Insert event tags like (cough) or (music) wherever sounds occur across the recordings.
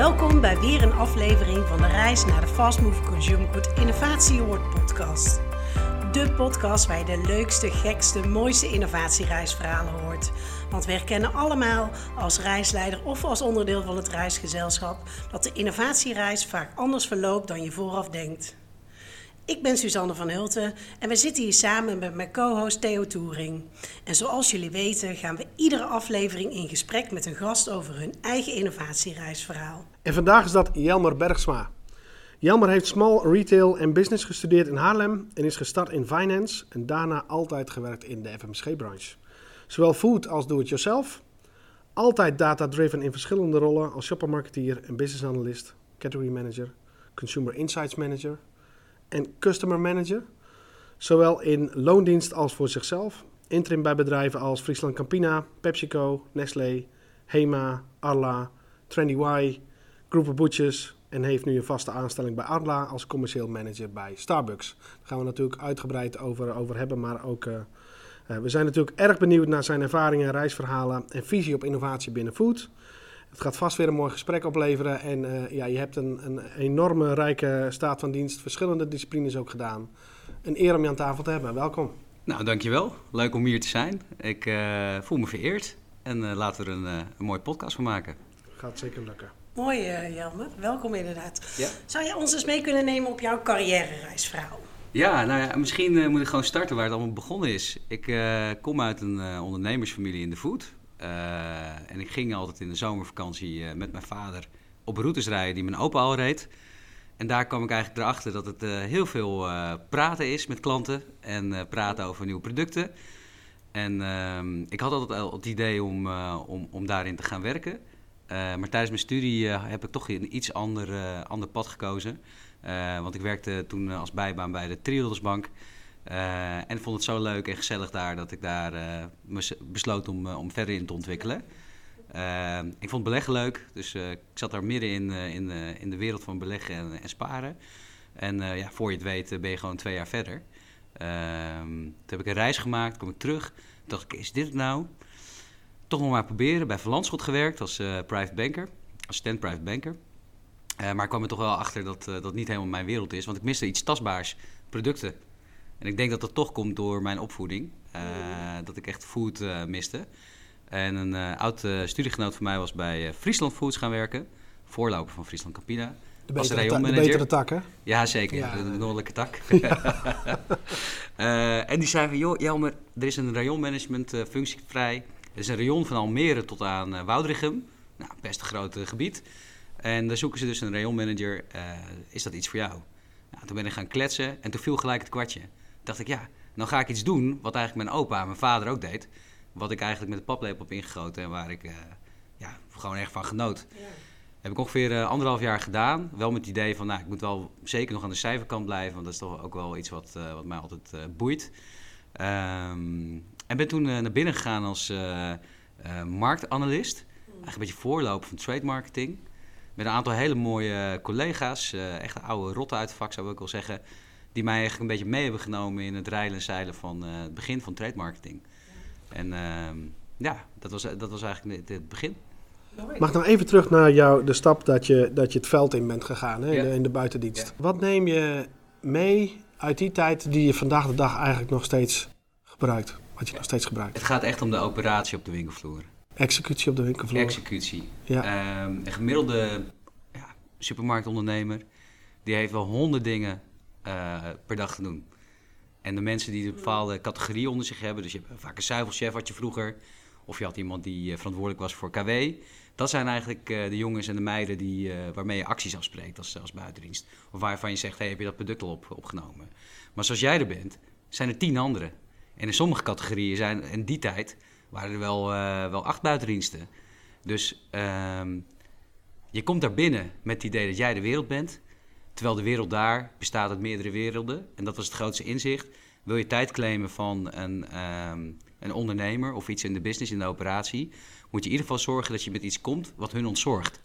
Welkom bij weer een aflevering van de reis naar de Fast Move Consumer Good Innovatie podcast. De podcast waar je de leukste, gekste, mooiste innovatiereisverhalen hoort. Want we herkennen allemaal als reisleider of als onderdeel van het reisgezelschap dat de innovatiereis vaak anders verloopt dan je vooraf denkt. Ik ben Suzanne van Hulten en we zitten hier samen met mijn co-host Theo Toering. En zoals jullie weten gaan we iedere aflevering in gesprek met een gast over hun eigen innovatiereisverhaal. En vandaag is dat Jelmer Bergsma. Jelmer heeft small retail en business gestudeerd in Haarlem en is gestart in finance en daarna altijd gewerkt in de FMCG-branche. Zowel food als do-it-yourself. Altijd data-driven in verschillende rollen als shoppermarketeer en business analyst, category manager, consumer insights manager en customer manager. Zowel in loondienst als voor zichzelf. Interim bij bedrijven als Friesland Campina, PepsiCo, Nestlé, Hema, Arla, Trendy Y, Group of Butchers en heeft nu een vaste aanstelling bij Arla als commercieel manager bij Starbucks. Daar gaan we natuurlijk uitgebreid over, over hebben, maar ook... Uh, we zijn natuurlijk erg benieuwd naar zijn ervaringen, reisverhalen en visie op innovatie binnen food. Het gaat vast weer een mooi gesprek opleveren. En uh, ja, je hebt een, een, enorme rijke staat van dienst, verschillende disciplines ook gedaan. Een eer om je aan tafel te hebben. Welkom. Nou, dankjewel. Leuk om hier te zijn. Ik uh, voel me vereerd. En uh, laten we er een, een mooie podcast van maken. Gaat zeker lukken. Mooi, Jelmer. Welkom inderdaad. Ja. Zou je ons eens mee kunnen nemen op jouw carrière-reisverhaal? Ja, nou ja, misschien moet ik gewoon starten waar het allemaal begonnen is. Ik kom uit een ondernemersfamilie in de food. Uh, en ik ging altijd in de zomervakantie uh, met mijn vader op routes rijden die mijn opa al reed. En daar kwam ik eigenlijk erachter dat het uh, heel veel praten is met klanten en praten over nieuwe producten. En ehm, ik had altijd al het idee om, om, om daarin te gaan werken. maar tijdens mijn studie heb ik toch een iets ander, ander pad gekozen. want ik werkte toen als bijbaan bij de Triodosbank. Uh, en vond het zo leuk en gezellig daar dat ik daar uh, besloot om, uh, om verder in te ontwikkelen. ik vond beleggen leuk, dus ik zat daar midden in, in, in de wereld van beleggen en, en sparen. En ja, voor je het weet ben je gewoon twee jaar verder. Ehm, toen heb ik een reis gemaakt, kom ik terug. Toen dacht ik, is dit het nou? Toch nog maar proberen. Bij Van Landschot gewerkt als private banker, assistent private banker. maar ik kwam er toch wel achter dat dat niet helemaal mijn wereld is, want ik miste iets tastbaars, producten. En ik denk dat dat toch komt door mijn opvoeding. Uh, dat ik echt food uh, miste. En een uh, oud studiegenoot van mij was bij Friesland Foods gaan werken. Voorloper van Friesland Campina. De betere, ta de betere tak, hè? Ja, zeker. Ja. De, de noordelijke tak. (laughs) en die zei van, joh, Jelmer, er is een rayonmanagement functie vrij. Er is een rayon van Almere tot aan Woudrichem. Nou, best een groot gebied. En daar zoeken ze dus een rayonmanager. is dat iets voor jou? Nou, toen ben ik gaan kletsen en toen viel gelijk het kwartje dacht ik, ja, dan ga ik iets doen wat eigenlijk mijn opa en mijn vader ook deed. Wat ik eigenlijk met de paplepel heb ingegoten en waar ik uh, ja, gewoon echt van genoot. Ja. Heb ik ongeveer uh, anderhalf jaar gedaan. Wel met het idee van, nou, ik moet wel zeker nog aan de cijferkant blijven. Want dat is toch ook wel iets wat, uh, wat mij altijd boeit. Um, en ben toen naar binnen gegaan als marktanalist. Eigenlijk een beetje voorloper van trade marketing. Met een aantal hele mooie collega's. echt oude rotten uit het vak, zou ik wel zeggen die mij eigenlijk een beetje mee hebben genomen in het rijden en zeilen van uh, het begin van trade marketing. En uh, ja, dat was, dat was eigenlijk het, begin. Mag nou even terug naar jou, de stap dat je, dat je het veld in bent gegaan, hè, in, de, in, de, buitendienst. Ja. Wat neem je mee uit die tijd die je vandaag de dag eigenlijk nog steeds gebruikt? Wat je nog steeds gebruikt? Het gaat echt om de operatie op de winkelvloer. Executie op de winkelvloer? Executie. Ja. Um, een gemiddelde ja, supermarktondernemer, die heeft wel honderd dingen uh, per dag te doen. En de mensen die een bepaalde categorie onder zich hebben, dus je hebt vaak een zuivelchef had je vroeger, of je had iemand die uh, verantwoordelijk was voor KW. Dat zijn eigenlijk uh, de jongens en de meiden die, waarmee je acties afspreekt als, als buitendienst. Of waarvan je zegt, hey, heb je dat product al op, opgenomen? Maar zoals jij er bent, zijn er tien anderen. En in sommige categorieën zijn, in die tijd, waren er wel, wel acht buitendiensten. Dus ehm, je komt daar binnen met het idee dat jij de wereld bent. Terwijl de wereld daar bestaat uit meerdere werelden. En dat was het grootste inzicht. Wil je tijd claimen van een, um, een ondernemer of iets in de business, in de operatie, moet je in ieder geval zorgen dat je met iets komt wat hun ontzorgt.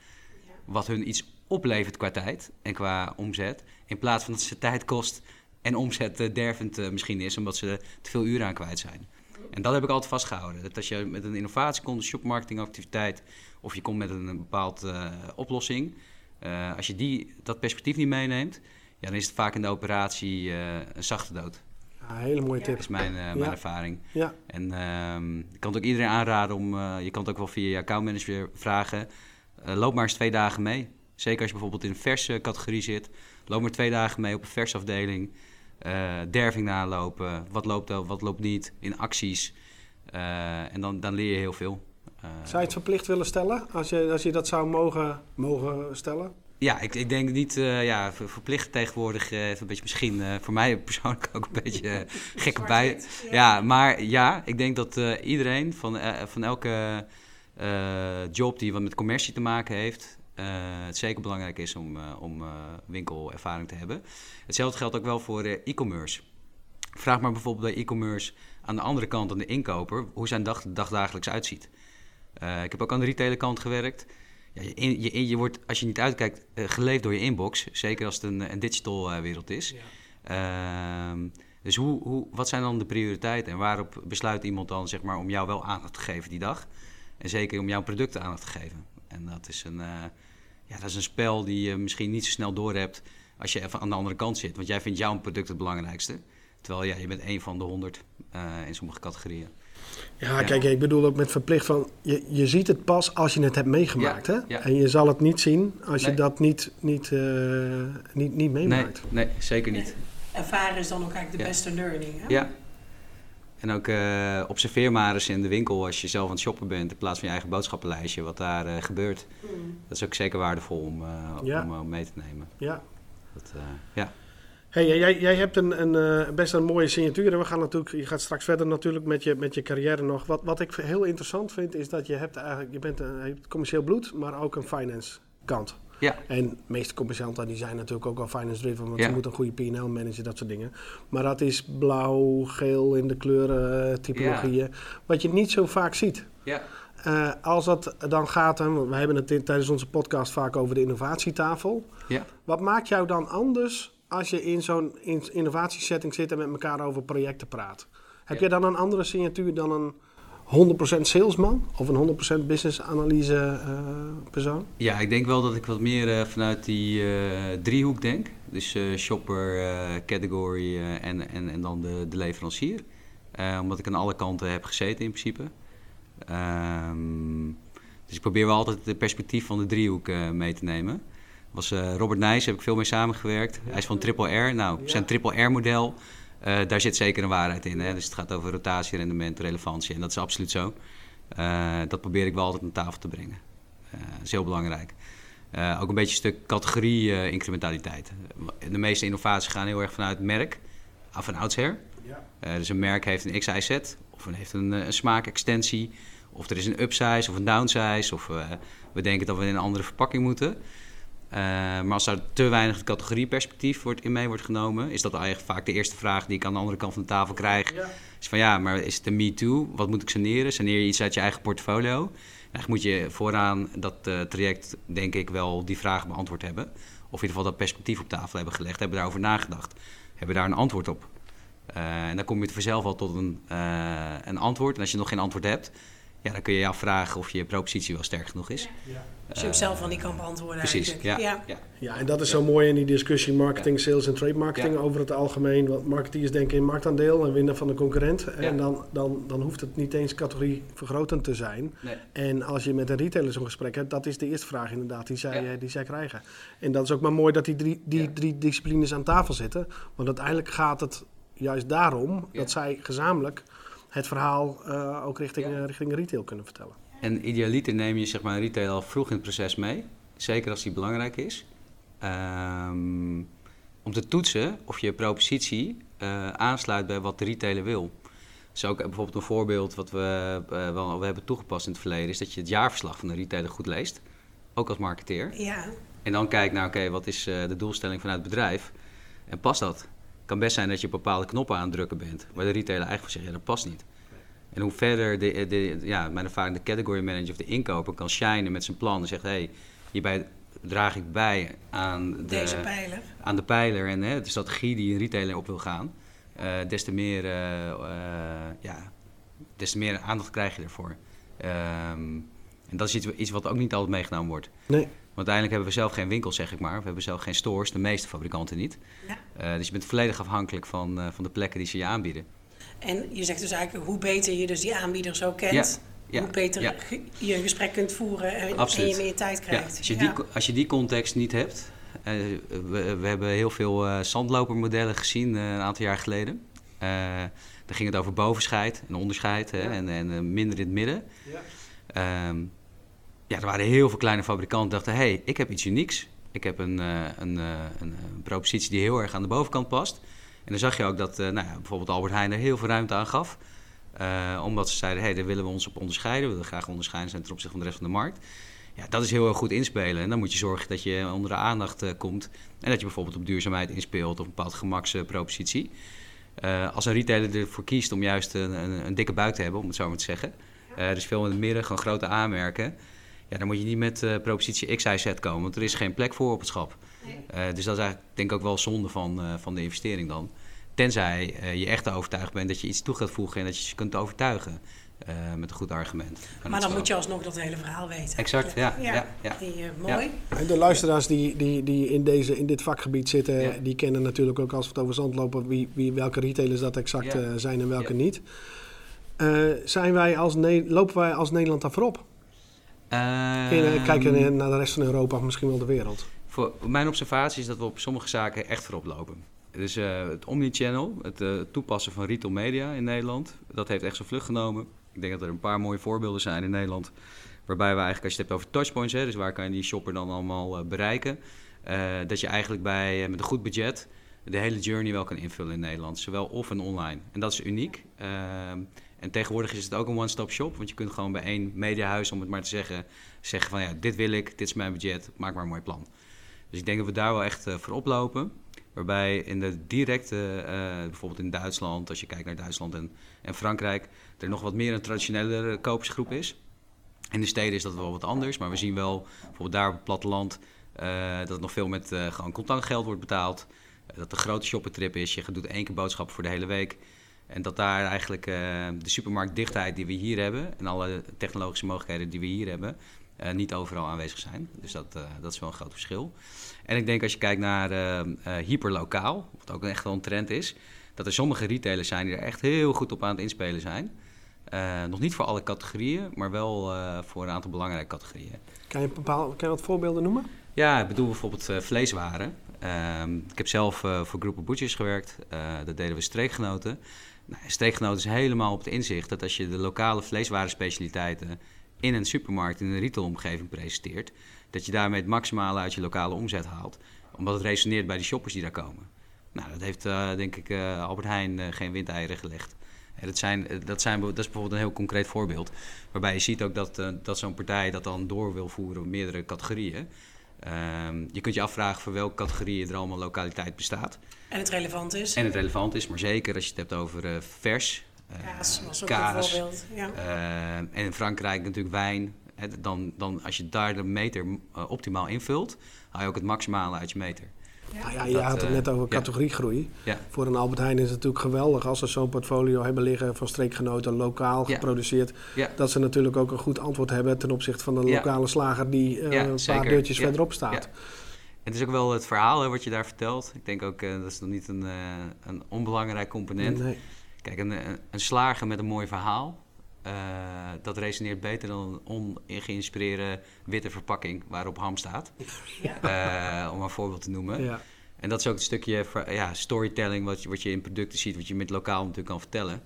Wat hun iets oplevert qua tijd en qua omzet. In plaats van dat ze tijd kost en omzet uh, dervend uh, misschien is, omdat ze te veel uren aan kwijt zijn. En dat heb ik altijd vastgehouden. Dat als je met een innovatie komt, een shopmarketingactiviteit, of je komt met een, bepaalde uh, oplossing, uh, als je die, dat perspectief niet meeneemt, ja, dan is het vaak in de operatie uh, een zachte dood. Hele mooie tip. Dat is mijn, mijn Ja. ervaring. Ja, En ehm, ik kan het ook iedereen aanraden om, eh, je kan het ook wel via je accountmanager vragen, eh, loop maar eens twee dagen mee. Zeker als je bijvoorbeeld in een verse categorie zit, loop maar twee dagen mee op een versafdeling. eh derving nalopen, wat loopt er, wat loopt niet, in acties. Eh, en dan, dan leer je heel veel. Eh, zou je het verplicht willen stellen? Als je, als je dat zou mogen, mogen stellen? Ja, ik, ik denk niet, eh, ja, ver- verplicht tegenwoordig, eh, een beetje misschien eh, voor mij persoonlijk ook een beetje (laughs) gekke bij. Ja, maar ja, ik denk dat eh, iedereen van, van elke eh, job die wat met commercie te maken heeft, eh, het zeker belangrijk is om, eh, om eh, winkelervaring te hebben. Hetzelfde geldt ook wel voor e-commerce. Vraag maar bijvoorbeeld bij e-commerce aan de andere kant, aan de inkoper, hoe zijn dag, dag dagelijks uitziet. Eh, ik heb ook aan de retailerkant gewerkt. Ja, je, je, wordt, als je niet uitkijkt, eh, geleefd door je inbox. Zeker als het een, een digital eh, wereld is. Ehm, dus hoe, hoe, wat zijn dan de prioriteiten en waarop besluit iemand dan zeg maar, om jou wel aandacht te geven die dag? En zeker om jouw producten aandacht te geven. En dat is een, ja, dat is een spel die je misschien niet zo snel doorhebt als je even aan de andere kant zit. Want jij vindt jouw product het belangrijkste. Terwijl ja, je bent één van de honderd in sommige categorieën. Ja, Ja. kijk, ik bedoel ook met verplicht van... Je, je ziet het pas als je het hebt meegemaakt, Ja, hè? ja. En je zal het niet zien als je Nee. dat niet, niet, eh, niet, niet Nee, meemaakt. nee, zeker niet. Ervaren is dan ook eigenlijk de Ja. beste learning. Hè? Ja. En ook eh, observeer maar eens in de winkel als je zelf aan het shoppen bent... in plaats van je eigen boodschappenlijstje, wat daar eh, gebeurt. Mm. Dat is ook zeker waardevol om, eh, Ja. om, mee te nemen. Ja. Dat, eh, ja. Hey, jij, jij hebt een, een, eh, best een mooie signatuur. En we gaan natuurlijk, je gaat straks verder natuurlijk met je, met je carrière nog. Wat, wat ik heel interessant vind, is dat je hebt eigenlijk, je bent een, je hebt commercieel bloed, maar ook een finance kant. Ja. En de meeste commercianten die zijn natuurlijk ook wel finance driven, want Ja. ze moeten een goede P&L managen, dat soort dingen. Maar dat is blauw, geel in de kleuren, eh, typologieën, wat je niet zo vaak ziet. Ja. Eh, als dat dan gaat, we hebben het tijdens onze podcast vaak over de innovatietafel. Ja. Wat maakt jou dan anders als je in zo'n in- innovatiesetting zit en met elkaar over projecten praat? Heb je dan een andere signatuur dan een 100% salesman of een 100% business analyse eh, persoon? Ja, ik denk wel dat ik wat meer eh, vanuit die eh, driehoek denk. Dus shopper, category en, en, en dan de, de leverancier. Omdat ik aan alle kanten heb gezeten in principe. Ehm, dus ik probeer wel altijd het perspectief van de driehoek eh, mee te nemen. Was, eh, Robert Nijs heb ik veel mee samengewerkt. Hij is van Triple R. Nou, Ja. zijn Triple R-model, eh, daar zit zeker een waarheid in. Hè? Dus het gaat over rotatie, rendement, relevantie. En dat is absoluut zo. Eh, dat probeer ik wel altijd aan tafel te brengen. Dat is heel belangrijk. Ook een beetje een stuk categorie eh, incrementaliteit. De meeste innovaties gaan heel erg vanuit merk, af van oudsher. Eh, dus een merk heeft een XIZ, of een, heeft een, een smaakextensie, of er is een upsize of een downsize, of we denken dat we in een andere verpakking moeten. Eh, maar als daar te weinig categorieperspectief wordt, in mee wordt genomen, is dat eigenlijk vaak de eerste vraag die ik aan de andere kant van de tafel krijg. Is van ja, maar is het een me-too? Wat moet ik saneren? Saneer je iets uit je eigen portfolio? Eigenlijk moet je vooraan dat eh, traject, denk ik, wel die vragen beantwoord hebben. Of in ieder geval dat perspectief op tafel hebben gelegd. Hebben daarover nagedacht. Hebben daar een antwoord op. Eh, en dan kom je vanzelf al tot een, een antwoord. En als je nog geen antwoord hebt, ja, dan kun je je afvragen of je propositie wel sterk genoeg is. Als je hem zelf al niet kan beantwoorden Precies, eigenlijk. ja. ja. Ja, en dat is zo mooi in die discussie marketing, sales en trade marketing Ja. over het algemeen. Want marketeers denken in marktaandeel en winnen van de concurrent. En Ja. dan, dan, dan hoeft het niet eens categorie vergrotend te zijn. Nee. En als je met een retailer zo'n gesprek hebt, dat is de eerste vraag inderdaad die zij, Ja. eh, die zij krijgen. En dat is ook maar mooi dat die drie, die Ja. drie disciplines aan tafel zitten. Want uiteindelijk gaat het juist daarom Ja. dat zij gezamenlijk het verhaal eh, ook richting, Ja. eh, richting retail kunnen vertellen. En idealiter neem je zeg maar, een retailer al vroeg in het proces mee. Zeker als die belangrijk is. Ehm, om te toetsen of je propositie eh, aansluit bij wat de retailer wil. Dus ook bijvoorbeeld een voorbeeld wat we, eh, wel, we hebben toegepast in het verleden... is dat je het jaarverslag van de retailer goed leest. Ook als marketeer. Ja, En dan kijkt naar, oké, wat is eh, de doelstelling vanuit het bedrijf? En past dat? Het kan best zijn dat je bepaalde knoppen aan het drukken bent... waar de retailer eigenlijk van zegt, ja, dat past niet. En hoe verder de, de, ja, mijn ervaring de category manager of de inkoper kan shinen met zijn plan... en zegt, hé, hey, hierbij draag ik bij aan de, deze pijler. aan de pijler en hè, de strategie die een retailer op wil gaan... eh, des te meer eh, eh, ja, des te meer aandacht krijg je ervoor. Ehm, en dat is iets, iets wat ook niet altijd meegenomen wordt. Nee. Want uiteindelijk hebben we zelf geen winkels, zeg ik maar. We hebben zelf geen stores, de meeste fabrikanten niet. Ja. Eh, dus je bent volledig afhankelijk van, eh, van de plekken die ze je aanbieden. En je zegt dus eigenlijk, hoe beter je dus die aanbieder zo kent, Ja, hoe beter ja. je een gesprek kunt voeren en, en je meer tijd Ja, krijgt. als, je Ja. die, als je die context niet hebt. eh, we, we hebben heel veel eh, zandlopermodellen gezien een aantal jaar geleden. Daar ging het over bovenscheid en onderscheid hè, en, en minder in het midden. Ja. Ja, er waren heel veel kleine fabrikanten die dachten... hé, hey, ik heb iets unieks. Ik heb een, eh, een, eh, een, een propositie die heel erg aan de bovenkant past. En dan zag je ook dat eh, nou ja, bijvoorbeeld Albert Heijn er heel veel ruimte aan gaf. Eh, omdat ze zeiden, hé, hey, daar willen we ons op onderscheiden. We willen graag onderscheiden zijn ten opzichte van de rest van de markt. Ja, dat is heel erg goed inspelen. En dan moet je zorgen dat je onder de aandacht eh, komt. En dat je bijvoorbeeld op duurzaamheid inspeelt of een bepaald gemakspropositie. Eh, als een retailer ervoor kiest om juist een, een, een dikke buik te hebben, om het zo maar te zeggen. eh, dus veel in het midden, gewoon grote aanmerken. Ja, dan moet je niet met eh, propositie X, Y, Z komen, want er is geen plek voor op het schap. Eh, dus dat is eigenlijk denk ik ook wel zonde van, eh, van de investering dan. Tenzij eh, je echt overtuigd bent dat je iets toe gaat voegen en dat je ze kunt overtuigen eh, met een goed argument. Maar dan moet je alsnog dat hele verhaal weten. Exact, ja, ja. ja, ja. Die, mooi. En De luisteraars die, die, die in, deze, in dit vakgebied zitten, Ja. die kennen natuurlijk ook als we het over zand lopen, wie, wie, welke retailers dat exact Ja. zijn en welke Ja. niet. Eh, zijn wij als Ne- lopen wij als Nederland daar voorop? In, eh, kijken Ehm, naar de rest van Europa of misschien wel de wereld. Voor mijn observatie is dat we op sommige zaken echt voorop lopen. Dus eh, het omnichannel, het eh, toepassen van retail media in Nederland, dat heeft echt zijn vlucht genomen. Ik denk dat er een paar mooie voorbeelden zijn in Nederland. Waarbij we eigenlijk, als je het hebt over touchpoints, hè, dus waar kan je die shopper dan allemaal eh, bereiken. dat je eigenlijk bij, met een goed budget de hele journey wel kan invullen in Nederland. Zowel off en online. En dat is uniek. En tegenwoordig is het ook een one-stop shop. Want je kunt gewoon bij één mediahuis, om het maar te zeggen, zeggen van ja, dit wil ik, dit is mijn budget, maak maar een mooi plan. Dus ik denk dat we daar wel echt eh, voor oplopen. Waarbij in de directe, eh, bijvoorbeeld in Duitsland, als je kijkt naar Duitsland en, en Frankrijk, er nog wat meer een traditionele kopersgroep is. In de steden is dat wel wat anders, maar we zien wel bijvoorbeeld daar op het platteland eh, dat het nog veel met eh, gewoon contantgeld wordt betaald. Dat de grote shoppertrip is, je doet één keer boodschappen voor de hele week. En dat daar eigenlijk eh, de supermarktdichtheid die we hier hebben en alle technologische mogelijkheden die we hier hebben, eh, niet overal aanwezig zijn. Dus dat, eh, dat is wel een groot verschil. En ik denk als je kijkt naar hyperlokaal, wat ook echt wel een trend is, dat er sommige retailers zijn die er echt heel goed op aan het inspelen zijn. Nog niet voor alle categorieën, maar wel voor een aantal belangrijke categorieën. Kan je, een bepaal, kan je wat voorbeelden noemen? Ja, ik bedoel bijvoorbeeld vleeswaren. Ehm, ik heb zelf voor Groepen Butchers gewerkt. Dat deden we streekgenoten. Nou, is helemaal op het inzicht dat als je de lokale vleeswarenspecialiteiten in een supermarkt, in een retailomgeving presenteert, dat je daarmee het maximale uit je lokale omzet haalt. Omdat het resoneert bij de shoppers die daar komen. Nou, dat heeft eh, denk ik eh, Albert Heijn eh, geen windeieren gelegd. Dat, zijn, dat, zijn, dat is bijvoorbeeld een heel concreet voorbeeld. Waarbij je ziet ook dat, dat zo'n partij dat dan door wil voeren op meerdere categorieën. Ehm, je kunt je afvragen voor welke categorieën er allemaal lokaliteit bestaat. En het relevant is. En het relevant is, maar zeker als je het hebt over eh, vers. eh, Kaas was ook kaas, een voorbeeld. Ja. eh, en in Frankrijk natuurlijk wijn. Hè, dan, dan, als je daar de meter eh, optimaal invult, haal je ook het maximale uit je meter. Nou ja, je dat, had het eh, net over ja. categoriegroei. Ja, Voor een Albert Heijn is het natuurlijk geweldig als ze zo'n portfolio hebben liggen van streekgenoten, lokaal Ja. geproduceerd. ja, Dat ze natuurlijk ook een goed antwoord hebben ten opzichte van een Ja. lokale slager die eh, Ja, een paar deurtjes Ja. verderop staat. Ja. Het is ook wel het verhaal hè, wat je daar vertelt. Ik denk ook, eh, dat is nog niet een, eh, een onbelangrijk component. Nee. Kijk, een, een, een slager met een mooi verhaal, eh, dat resoneert beter dan een ongeïnspireerde witte verpakking waarop ham staat. Eh, om een voorbeeld te noemen. Ja. En dat is ook een stukje ja, storytelling wat je, wat je in producten ziet, wat je met lokaal natuurlijk kan vertellen.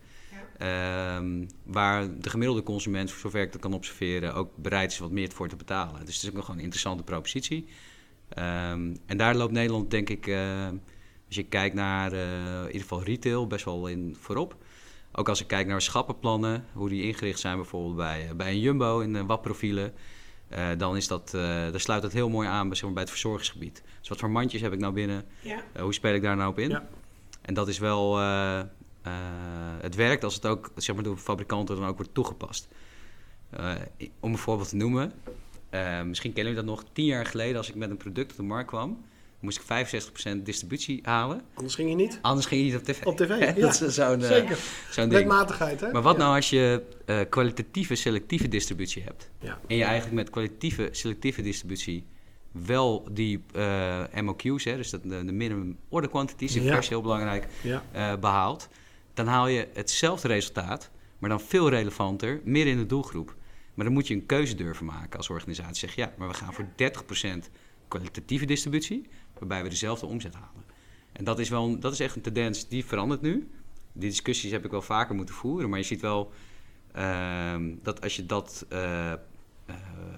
Ehm, waar de gemiddelde consument, voor zover ik dat kan observeren, ook bereid is wat meer voor te betalen. Dus het is ook nog gewoon een interessante propositie. Ehm, en daar loopt Nederland, denk ik, eh, als je kijkt naar eh, in ieder geval retail, best wel in voorop. Ook als ik kijk naar schappenplannen, hoe die ingericht zijn bijvoorbeeld bij, eh, bij een Jumbo in de WAP-profielen. eh, dan is dat, eh, sluit dat heel mooi aan bij, zeg maar, bij het verzorgingsgebied. Dus wat voor mandjes heb ik nou binnen? Ja. Hoe speel ik daar nou op in? Ja. En dat is wel... eh, eh, het werkt als het ook zeg maar, door fabrikanten dan ook wordt toegepast. Eh, om een voorbeeld te noemen. eh, misschien kennen jullie dat nog. Tien jaar geleden, als ik met een product op de markt kwam... moest ik 65% distributie halen. Anders ging je niet. Anders ging je niet op tv. Op tv, (laughs) ja. dat is zo'n, eh, Zeker. zo'n ding. Wetmatigheid, hè? Maar wat Ja. nou als je eh, kwalitatieve selectieve distributie hebt? Ja. En je eigenlijk met kwalitatieve selectieve distributie wel die eh, MOQ's, hè, dus dat, de, de minimum order quantities, die vers heel belangrijk, eh, behaalt. Dan haal je hetzelfde resultaat, maar dan veel relevanter, meer in de doelgroep. Maar dan moet je een keuze durven maken als organisatie. Zeg ja, maar we gaan voor 30% kwalitatieve distributie, waarbij we dezelfde omzet halen. En dat is, wel dat is echt een tendens die verandert nu. Die discussies heb ik wel vaker moeten voeren, maar je ziet wel ehm, dat als je dat, eh, eh,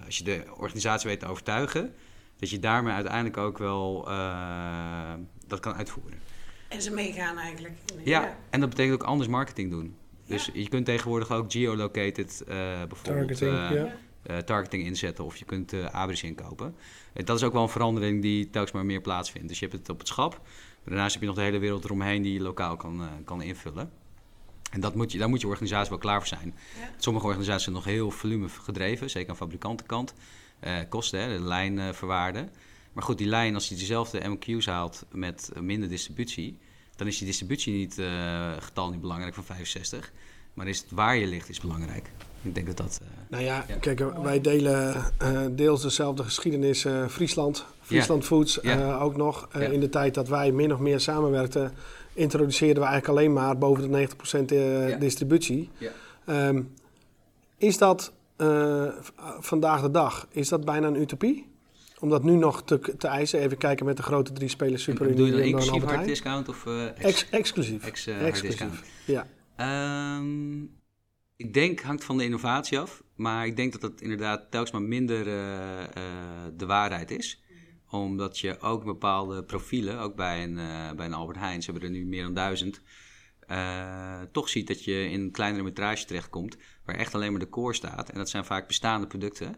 als je de organisatie weet te overtuigen, dat je daarmee uiteindelijk ook wel eh, dat kan uitvoeren. En ze meegaan eigenlijk. Ja, en dat betekent ook anders marketing doen. Dus je kunt tegenwoordig ook geolocated eh bijvoorbeeld Targeting, eh, ja. eh, targeting inzetten of je kunt eh abris inkopen. En dat is ook wel een verandering die telkens maar meer plaatsvindt. Dus je hebt het op het schap, maar daarnaast heb je nog de hele wereld eromheen die je lokaal kan, eh, kan invullen. En dat moet je, daar moet je organisatie wel klaar voor zijn. Ja. Sommige organisaties zijn nog heel volume gedreven, zeker aan fabrikantenkant. Eh, kosten, hè, de lijn eh, verwaarden. Maar goed, die lijn, als je dezelfde MQ's haalt met eh, minder distributie, dan is die distributie niet, eh, getal niet belangrijk van 65. Maar is het waar je ligt is belangrijk. Ik denk dat dat... eh, Nou ja, Ja. kijk, wij delen eh, deels dezelfde geschiedenis. eh, Friesland, Friesland Foods ook nog. In de tijd dat wij min of meer samenwerkten, introduceerden we eigenlijk alleen maar boven de 90% eh, Ja. distributie. Ja. Ehm, is dat vandaag de dag, is dat bijna een utopie? Om dat nu nog te, te eisen. Even kijken met de grote drie spelers, Super je dan Unie, Jumbo en inclusief Albert hard discount of ex, Ex- exclusief. ex, hard exclusief. discount? Ja. Ehm, ik denk, hangt van de innovatie af. Maar ik denk dat het inderdaad telkens maar minder eh, eh, de waarheid is. Omdat je ook bepaalde profielen, ook bij een, eh, bij Albert Heijn, ze hebben er nu meer dan duizend. toch ziet dat je in een kleinere metrage terechtkomt. Waar echt alleen maar de core staat. En dat zijn vaak bestaande producten.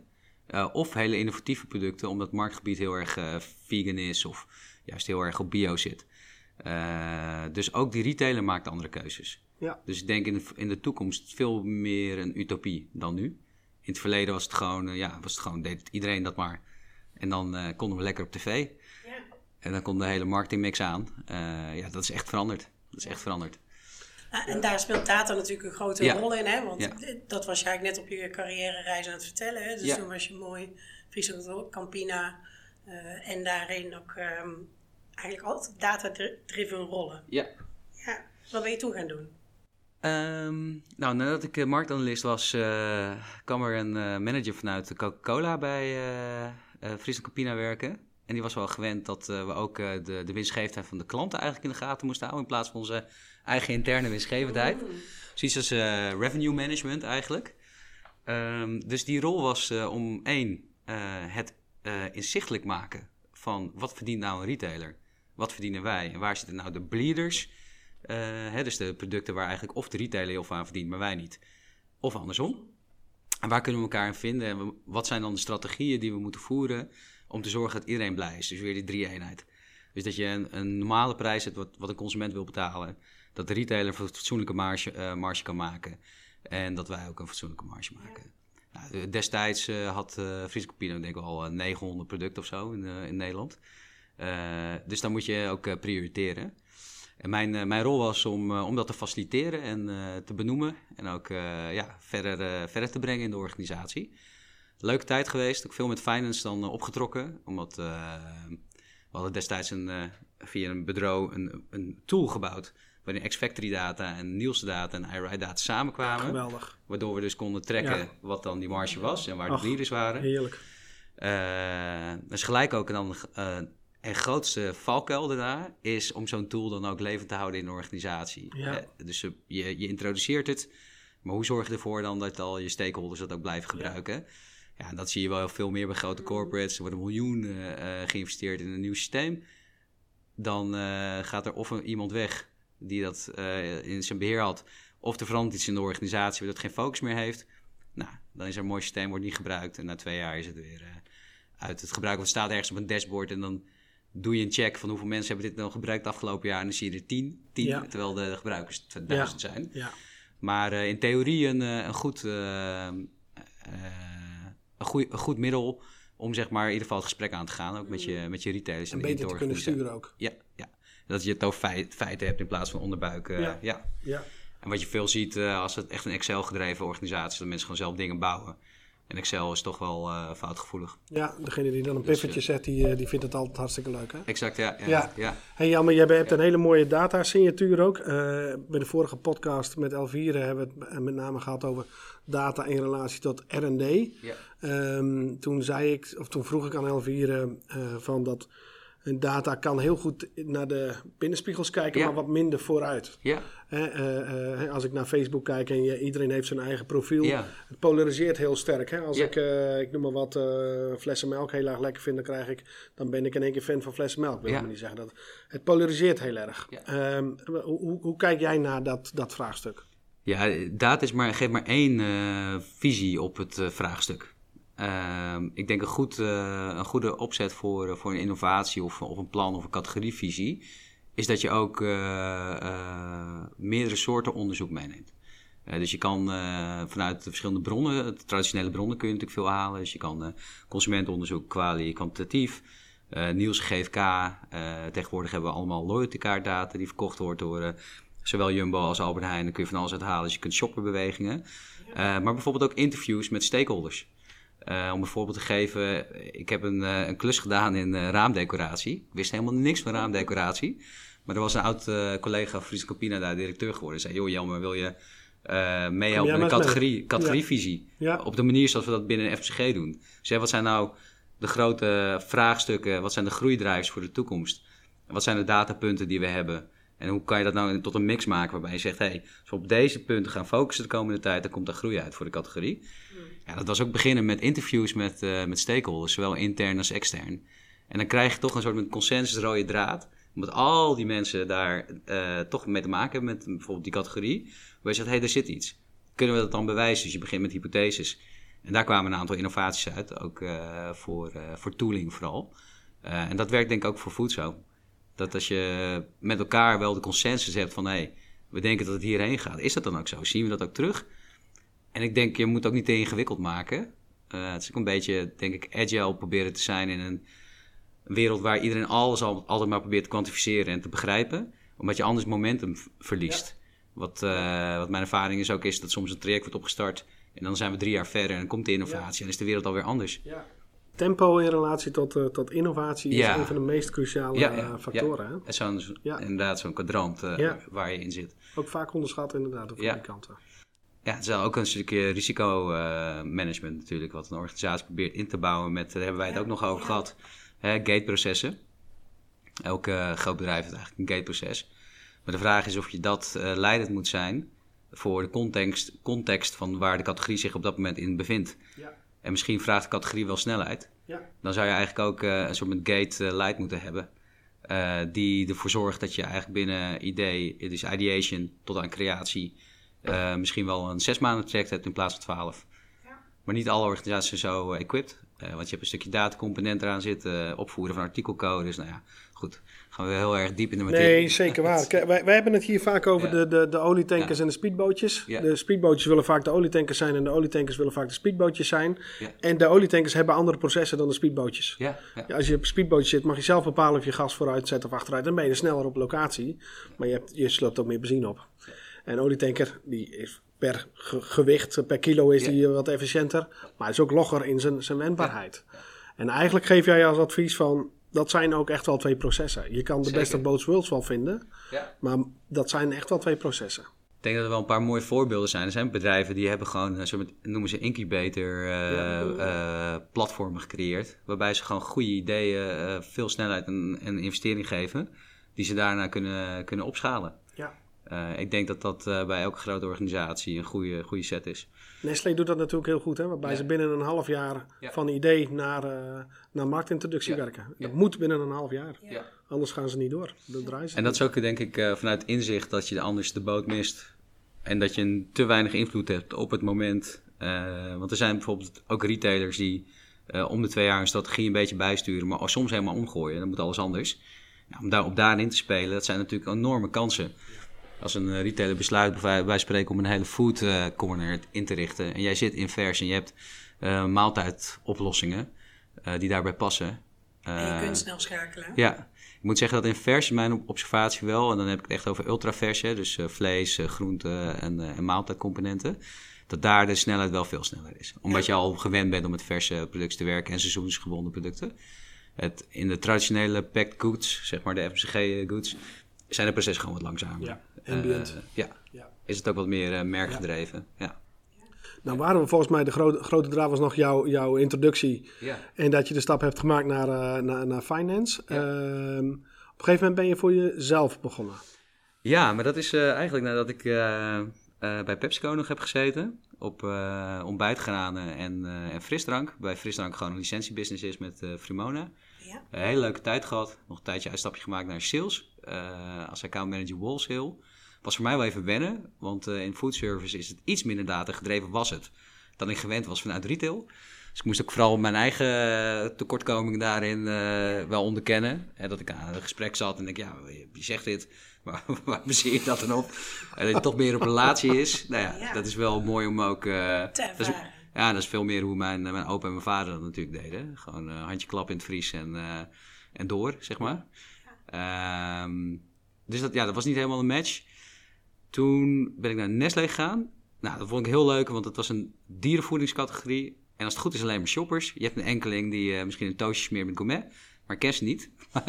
of hele innovatieve producten, omdat het marktgebied heel erg vegan is. Of juist heel erg op bio zit. Dus ook die retailer maakt andere keuzes. Ja. Dus ik denk in de, in de toekomst veel meer een utopie dan nu. In het verleden was het gewoon, eh, ja, was het gewoon deed iedereen dat maar. En dan eh, konden we lekker op tv. Ja. En dan kon de hele marketingmix aan. Eh, ja, dat is echt veranderd. Dat is echt veranderd. Ah, En daar speelt data natuurlijk een grote Ja. rol in, hè? Want Ja. dat was je eigenlijk net op je carrière-reis aan het vertellen. Hè? Dus toen was je mooi Friesland Campina en daarin ook ehm, eigenlijk altijd data-driven rollen. Ja. Ja, wat ben je toen gaan doen? Ehm, nou, nadat ik eh, marktanalist was, eh, kwam er een eh, manager vanuit Coca-Cola bij eh, Friesland Campina werken. En die was wel gewend dat we ook de, de winstgevendheid van de klanten eigenlijk in de gaten moesten houden. In plaats van onze eigen interne winstgevendheid. Zoiets als revenue management eigenlijk. Ehm, dus die rol was om één, het inzichtelijk maken van wat verdient nou een retailer? Wat verdienen wij? En waar zitten nou de bleeders? Eh, hè, dus de producten waar eigenlijk of de retailer heel veel aan verdient, maar wij niet. Of andersom. En waar kunnen we elkaar in vinden? En wat zijn dan de strategieën die we moeten voeren om te zorgen dat iedereen blij is? Dus weer die drie eenheid. Dus dat je een, een normale prijs hebt wat, wat een consument wil betalen. Dat de retailer een fatsoenlijke marge, eh, marge kan maken. En dat wij ook een fatsoenlijke marge maken. Nou, eh, destijds had uh, Friese denk ik eh, 900 producten of zo in, in Nederland. Dus dan moet je ook prioriteren. En mijn, eh, mijn rol was om, eh, om dat te faciliteren en eh, te benoemen. En ook ja, verder, verder te brengen in de organisatie. Leuke tijd geweest. Ook veel met finance dan opgetrokken. Omdat we hadden destijds een, via een bureau een, een tool gebouwd. Waarin X-Factory data en Nielsen data en IRI data samenkwamen. Geweldig. Waardoor we dus konden trekken Ja. wat dan die marge was en waar de Ach, bleeders waren. Heerlijk. Dat is gelijk ook dan eh en grootste valkuil daarna is om zo'n tool dan ook levend te houden in de organisatie. Ja. Eh, dus eh, je, je introduceert het, maar hoe zorg je ervoor dan dat al je stakeholders dat ook blijven gebruiken? Ja, en dat zie je wel veel meer bij grote corporates. Er worden miljoenen eh, geïnvesteerd in een nieuw systeem. Dan gaat er of een, iemand weg die dat in zijn beheer had, of er verandert iets in de organisatie waardoor het geen focus meer heeft. Nou, dan is er een mooi systeem, wordt niet gebruikt en na twee jaar is het weer uit het gebruik. Want het staat ergens op een dashboard en dan doe je een check van hoeveel mensen hebben dit nou gebruikt afgelopen jaar en dan zie je er tien, tien Ja. terwijl de gebruikers duizend zijn. Ja. Maar eh, in theorie een, eh, een, goed, eh, een, goeie- een goed middel om zeg maar in ieder geval het gesprek aan te gaan, ook met je, met je retailers. En de beter te kunnen sturen ook. Ja, ja. Dat je het over feit- feiten hebt in plaats van onderbuik. Ja. ja. En wat je veel ziet als het echt een Excel-gedreven organisatie is, dat mensen gewoon zelf dingen bouwen. En Excel is toch wel eh, foutgevoelig. ja, degene die dan een Dus, pivotje eh, zet, die, eh, die vindt het altijd hartstikke leuk. Hè? Exact, ja. Ja, Ja. ja. Hey Jan, jij hebt een hele mooie datasignatuur ook. Bij de vorige podcast met Elvire hebben we het met name gehad over data in relatie tot R&D. Ja. Ehm, toen zei ik, of toen vroeg ik aan Elvire van dat een data kan heel goed naar de binnenspiegels kijken, Ja. maar wat minder vooruit. ja. Eh, eh, als ik naar Facebook kijk en je, iedereen heeft zijn eigen profiel, Ja. het polariseert heel sterk. Hè? Als ik, eh, ik noem maar wat, eh, flessen melk heel erg lekker vind, dan, krijg ik, dan ben ik in één keer fan van flessen melk. Wil ik maar niet zeggen. Dat, het polariseert heel erg. Ehm, hoe, hoe, kijk jij naar dat, dat vraagstuk? Ja, data is maar, geeft maar één visie op het vraagstuk. Ehm, ik denk een, goed, eh, een goede opzet voor, eh, voor een innovatie of, of een plan of een categorievisie... is dat je ook eh, meerdere soorten onderzoek meeneemt. Dus je kan vanuit de verschillende bronnen, de traditionele bronnen kun je natuurlijk veel halen. Dus je kan consumentenonderzoek, kwalie, kwantitatief, Niels GFK. tegenwoordig hebben we allemaal loyaltykaartdata die verkocht wordt door zowel Jumbo als Albert Heijn. Daar kun je van alles uit halen. Dus je kunt shopperbewegingen. Maar bijvoorbeeld ook interviews met stakeholders. Eh, om een voorbeeld te geven, ik heb een, eh, een klus gedaan in eh, raamdecoratie. Ik wist helemaal niks van raamdecoratie. Maar er was een oud eh, collega, Fries Campina, daar directeur geworden. Zei, joh Jelmer, wil je eh meehelpen met eens categorie, categorievisie? Ja. Op de manier zoals we dat binnen FCG doen. Dus ja, wat zijn nou de grote vraagstukken? Wat zijn de groeidrijvers voor de toekomst? Wat zijn de datapunten die we hebben? En hoe kan je dat nou tot een mix maken waarbij je zegt... hey, als we op deze punten gaan focussen de komende tijd... dan komt er groei uit voor de categorie. Ja, dat was ook beginnen met interviews met, eh, met stakeholders, zowel intern als extern. En dan krijg je toch een soort met consensusrode draad. Omdat al die mensen daar eh, toch mee te maken hebben met bijvoorbeeld die categorie. Waar je zegt, hé, hey, daar zit iets. Kunnen we dat dan bewijzen? Dus je begint met hypotheses. En daar kwamen een aantal innovaties uit, ook eh, voor, voor tooling vooral. En dat werkt denk ik ook voor zo. Dat als je met elkaar wel de consensus hebt van... hé, hey, we denken dat het hierheen gaat. Is dat dan ook zo? Zien we dat ook terug? En ik denk, je moet ook niet te ingewikkeld maken. Eh, het is ook een beetje, denk ik, agile proberen te zijn in een wereld waar iedereen alles al, altijd maar probeert te kwantificeren en te begrijpen. Omdat je anders momentum verliest. Wat, eh, wat mijn ervaring is ook, is dat soms een traject wordt opgestart en dan zijn we drie jaar verder en dan komt de innovatie en is de wereld alweer anders. Tempo in relatie tot, eh, tot innovatie is Ja. een van de meest cruciale Ja, eh, ja, factoren. Hè? En zo- Ja. inderdaad, zo'n kwadrant eh, Ja. waar je in zit. Ook vaak onderschat inderdaad op Ja. die kanten. Ja, het is ook een stukje risicomanagement natuurlijk, wat een organisatie probeert in te bouwen met, daar hebben wij het ook nog over gehad, hè, gateprocessen. Elk eh, groot bedrijf heeft eigenlijk een gateproces. Maar de vraag is of je dat eh, leidend moet zijn voor de context, context van waar de categorie zich op dat moment in bevindt. Ja. En misschien vraagt de categorie wel snelheid. Ja. Dan zou je eigenlijk ook eh, een soort met gate eh, leid moeten hebben. eh, die ervoor zorgt dat je eigenlijk binnen idee, dus ideation tot aan creatie, eh, misschien wel een zes maanden traject hebt in plaats van twaalf. Maar niet alle organisaties zijn zo eh, equipped. Eh, want je hebt een stukje datacomponent eraan zitten, eh, opvoeren van artikelcodes. Nou ja, goed. Gaan we heel erg diep in de materie. Nee, zeker waar. (laughs) Kijk, wij, wij hebben het hier vaak over Ja. de, de, de olietankers Ja. en de speedbootjes. Ja. De speedbootjes willen vaak de olietankers zijn en de olietankers willen vaak de speedbootjes zijn. Ja. En de olietankers hebben andere processen dan de speedbootjes. Ja, ja. Ja, als je op een speedbootje zit, mag je zelf bepalen of je gas vooruit zet of achteruit. Dan ben je sneller op locatie, maar je, hebt, je sloopt ook meer benzine op. En een olietanker, die is per ge- gewicht, per kilo is Ja. die wat efficiënter. Maar is ook logger in zijn, zijn wendbaarheid. En eigenlijk geef jij als advies van, dat zijn ook echt wel twee processen. Je kan de Zeker. beste boats worlds wel vinden, Ja. maar dat zijn echt wel twee processen. Ik denk dat er wel een paar mooie voorbeelden zijn. Er zijn bedrijven die hebben gewoon, eh, zo met, noemen ze incubator eh, eh, platformen gecreëerd. Waarbij ze gewoon goede ideeën, eh, veel snelheid en, en investering geven. Die ze daarna kunnen, kunnen opschalen. Eh, ik denk dat dat eh, bij elke grote organisatie een goede, goede set is. Nestlé doet dat natuurlijk heel goed, hè? waarbij Ja. ze binnen een half jaar Ja. van idee naar, eh, naar marktintroductie Ja. werken. Ja. Dat moet binnen een half jaar. Ja. Anders gaan ze niet door. Dat draaien ze. En dat is ook denk ik eh, vanuit inzicht dat je anders de boot mist. En dat je een te weinig invloed hebt op het moment. Eh, want er zijn bijvoorbeeld ook retailers die eh, om de twee jaar een strategie een beetje bijsturen, maar soms helemaal omgooien. Dan moet alles anders. Om daar, op daarin te spelen, dat zijn natuurlijk enorme kansen. Als een eh, retailer besluit, bij wij spreken, om een hele food eh, corner in te richten. En jij zit in vers en je hebt eh, maaltijdoplossingen. die daarbij passen. En je kunt snel schakelen. ja, ik moet zeggen dat in vers, mijn observatie wel, en dan heb ik het echt over ultravers, dus vlees, groenten en, en maaltijdcomponenten, dat daar de snelheid wel veel sneller is. Omdat je al gewend bent om met verse producten te werken en seizoensgebonden producten. Het, in de traditionele packed goods, zeg maar de FMCG goods, zijn de processen gewoon wat langzamer. Ja, ambient. Eh, ja. Ja. is het ook wat meer eh, merkgedreven. Ja. Nou waren we volgens mij, de grote, grote draad was nog jouw, jouw introductie. Ja. En dat je de stap hebt gemaakt naar, eh, naar, naar finance. Ja. Ehm, op een gegeven moment ben je voor jezelf begonnen. Ja, maar dat is eigenlijk nadat ik bij PepsiCo nog heb gezeten. Op ontbijtgranen en, en frisdrank. Bij frisdrank gewoon een licentiebusiness is met Frimona. Ja. Een hele leuke tijd gehad. Nog een tijdje uitstapje gemaakt naar sales. eh, als account manager wholesale. Was voor mij wel even wennen. Want eh, in foodservice is het iets minder data gedreven was het. Dan ik gewend was vanuit retail. Dus ik moest ook vooral mijn eigen eh, tekortkoming daarin wel onderkennen. En dat ik aan een gesprek zat en denk, ja, wie zegt dit? Maar (laughs) waar baseer je dat dan op? En dat het toch meer op relatie is. Nou ja, Ja. dat is wel mooi om ook... Te ervaren. Ja, dat is veel meer hoe mijn, mijn opa en mijn vader dat natuurlijk deden. Gewoon eh, handje klap in het vries en, eh, en door, zeg maar. Ehm, dus dat, ja, dat was niet helemaal een match. Toen ben ik naar Nestlé gegaan. Nou, dat vond ik heel leuk, want het was een dierenvoedingscategorie. En als het goed is alleen maar shoppers. Je hebt een enkeling die eh, misschien een toastje smeert met gourmet. Maar ze niet. (laughs)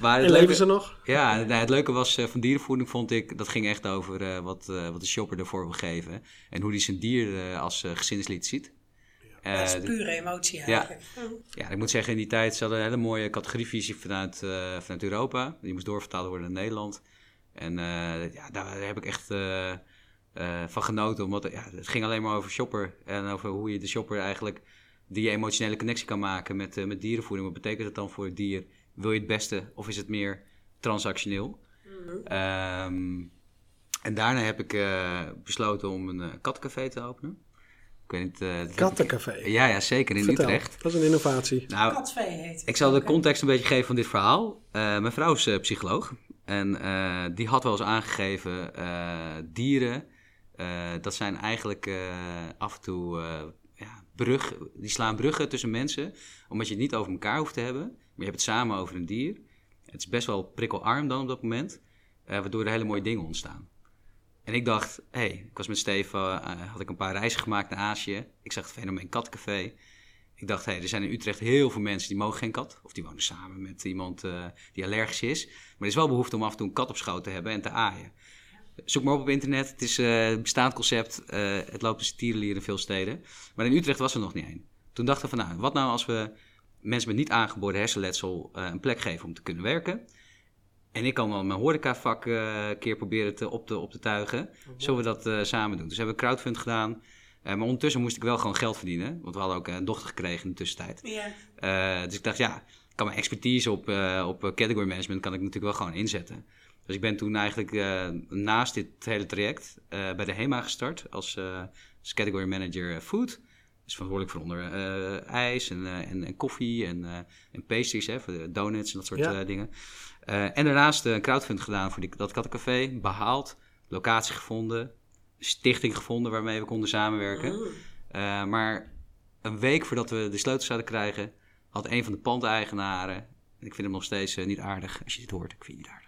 maar het leven leuke, ze nog? ja, nee, het leuke was eh, van dierenvoeding vond ik, dat ging echt over eh, wat, eh, wat de shopper ervoor wil geven. En hoe die zijn dier eh, als eh, gezinslid ziet. Eh, Dat is pure emotie eigenlijk. ja, ik moet zeggen, in die tijd ze hadden een hele mooie categorievisie vanuit, eh, vanuit Europa. Die moest doorvertaald worden naar Nederland. En eh, ja, daar heb ik echt eh, eh, van genoten. Omdat ja, het ging alleen maar over shopper. En over hoe je de shopper eigenlijk die emotionele connectie kan maken met, eh, met dierenvoeding. Wat betekent het dan voor het dier? Wil je het beste of is het meer transactioneel? Ehm, en daarna heb ik eh, besloten om een uh, kattencafé te openen. Ik weet niet... eh, dat ik- Kattencafé. Ja, ja, zeker in Vertel, Utrecht. dat is een innovatie. Nou, Katvee heet het ik zal de context een beetje geven van dit verhaal. Eh, mijn vrouw is eh, psycholoog. En eh, die had wel eens aangegeven, eh, dieren, eh, dat zijn eigenlijk eh, af en toe eh, die slaan bruggen tussen mensen. Omdat je het niet over elkaar hoeft te hebben, maar je hebt het samen over een dier. Het is best wel prikkelarm dan op dat moment, eh, waardoor er hele mooie dingen ontstaan. En ik dacht, hé, hey, ik was met Steven, eh, had ik een paar reizen gemaakt naar Azië. Ik zag het fenomeen katcafé. Ik dacht, hé, hey, er zijn in Utrecht heel veel mensen die mogen geen kat. Of die wonen samen met iemand eh, die allergisch is. Maar er is wel behoefte om af en toe een kat op schoot te hebben en te aaien. Zoek maar op op internet. Het is een bestaand concept. Eh, het loopt dus tierenlier in veel steden. Maar in Utrecht was er nog niet één. Toen dachten we van, nou, wat nou als we mensen met niet aangeboren hersenletsel eh, een plek geven om te kunnen werken. En ik kan dan mijn horecavak een keer proberen te, op, te, op te tuigen. Zullen we dat samen doen? Dus we hebben een crowdfund gedaan. Maar ondertussen moest ik wel gewoon geld verdienen. Want we hadden ook een dochter gekregen in de tussentijd. Dus ik dacht, ja, ik kan mijn expertise op, op category management kan ik natuurlijk wel gewoon inzetten. Dus ik ben toen eigenlijk eh, naast dit hele traject eh, bij de HEMA gestart als, eh, als category manager food. Dus verantwoordelijk voor onder ijs en, en, en koffie en, en pastries, hè, voor donuts en dat soort Ja. dingen. En daarnaast een crowdfund gedaan voor die, dat kattencafé, behaald, locatie gevonden, stichting gevonden waarmee we konden samenwerken. Eh, maar een week voordat we de sleutels zouden krijgen, had een van de pandeigenaren, en ik vind hem nog steeds niet aardig, als je dit hoort, ik vind je niet aardig.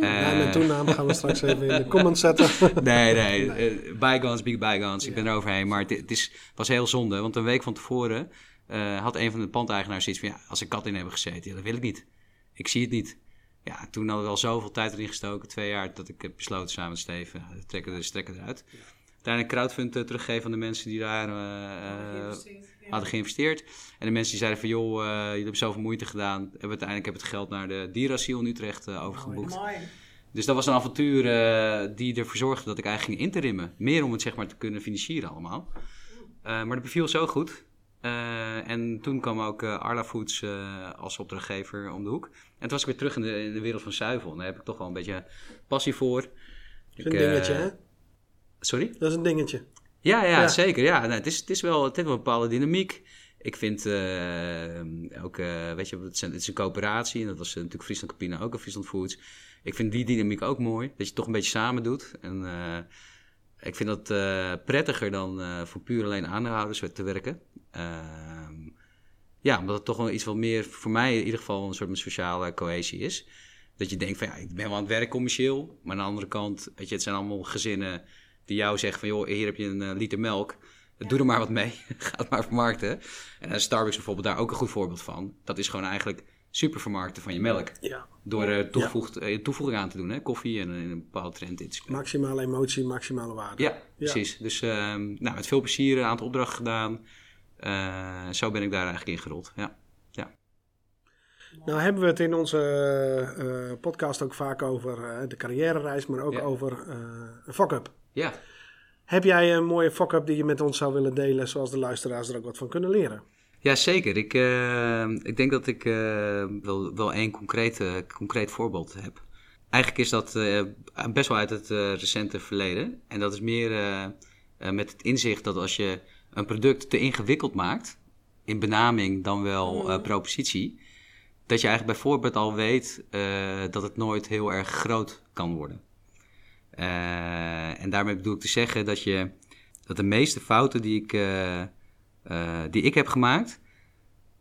Ja, Eh, mijn toename gaan we (laughs) straks even in de comments zetten. (laughs) nee, nee, eh, bygones, big bygones. Ik ben er overheen. Maar het, is, was heel zonde. Want een week van tevoren eh, had een van de pandeigenaars zoiets van... Ja, als er kat in hebben gezeten, ja, dat wil ik niet. Ik zie het niet. Ja, toen hadden we al zoveel tijd erin gestoken. Twee jaar dat ik heb besloten samen met Steven... Trekken de strekken eruit. Uiteindelijk crowdfund teruggeven aan de mensen die daar eh, hadden geïnvesteerd. En de mensen die zeiden van... joh, eh, jullie hebben zoveel moeite gedaan. Hebben uiteindelijk heb het geld naar de dierasiel in Utrecht eh, overgeboekt. Mooi. Dus dat was een avontuur eh, die ervoor zorgde dat ik eigenlijk ging interimmen. Meer om het zeg maar te kunnen financieren allemaal. Eh, maar dat beviel zo goed. Eh, en toen kwam ook eh, Arla Foods eh, als opdrachtgever om de hoek. En toen was ik weer terug in de, in de wereld van zuivel. En daar heb ik toch wel een beetje passie voor. Dat is Ik, een dingetje, hè? Sorry? Dat is een dingetje. Ja, ja, Ja. zeker. Ja, nou, het, is, het, is wel, het heeft wel een bepaalde dynamiek. Ik vind eh, ook, eh, weet je, het, zijn, het is een coöperatie. En dat was eh, natuurlijk Friesland Campina ook, en Friesland Foods. Ik vind die dynamiek ook mooi. Dat je het toch een beetje samen doet. En ik vind dat prettiger dan voor puur alleen aandeelhouders te werken. Ehm, ja, omdat het toch wel iets wat meer, voor mij in ieder geval, een soort van sociale cohesie is. Dat je denkt van ja, ik ben wel aan het werk commercieel. Maar aan de andere kant, weet je, het zijn allemaal gezinnen die jou zeggen van joh, hier heb je een eh, liter melk. Doe er maar wat mee. (laughs) Ga het maar vermarkten. En uh, Starbucks bijvoorbeeld daar ook een goed voorbeeld van. Dat is gewoon eigenlijk super vermarkten van je melk. Ja. Door uh, toevoeging aan te doen, hè? koffie en een bepaalde trend in te spelen. Maximale emotie, maximale waarde. Ja, precies. Dus ehm, nou, met veel plezier een aantal opdrachten gedaan. zo ben ik daar eigenlijk ingerold. Ja. ja. Nou hebben we het in onze podcast ook vaak over de carrière-reis, maar ook Ja. over over een fuck-up. Ja. Heb jij een mooie fuck-up die je met ons zou willen delen, zoals de luisteraars er ook wat van kunnen leren? Ja, zeker. Ik, eh, ik denk dat ik eh, wel, wel één concreet, eh, concreet voorbeeld heb. Eigenlijk is dat eh, best wel uit het recente verleden. En dat is meer eh, eh, met het inzicht dat als je een product te ingewikkeld maakt, in benaming dan wel eh, propositie, dat je eigenlijk bijvoorbeeld al weet eh, dat het nooit heel erg groot kan worden. Eh, en daarmee bedoel ik te zeggen dat, je, dat de meeste fouten die ik, eh, eh, die ik heb gemaakt,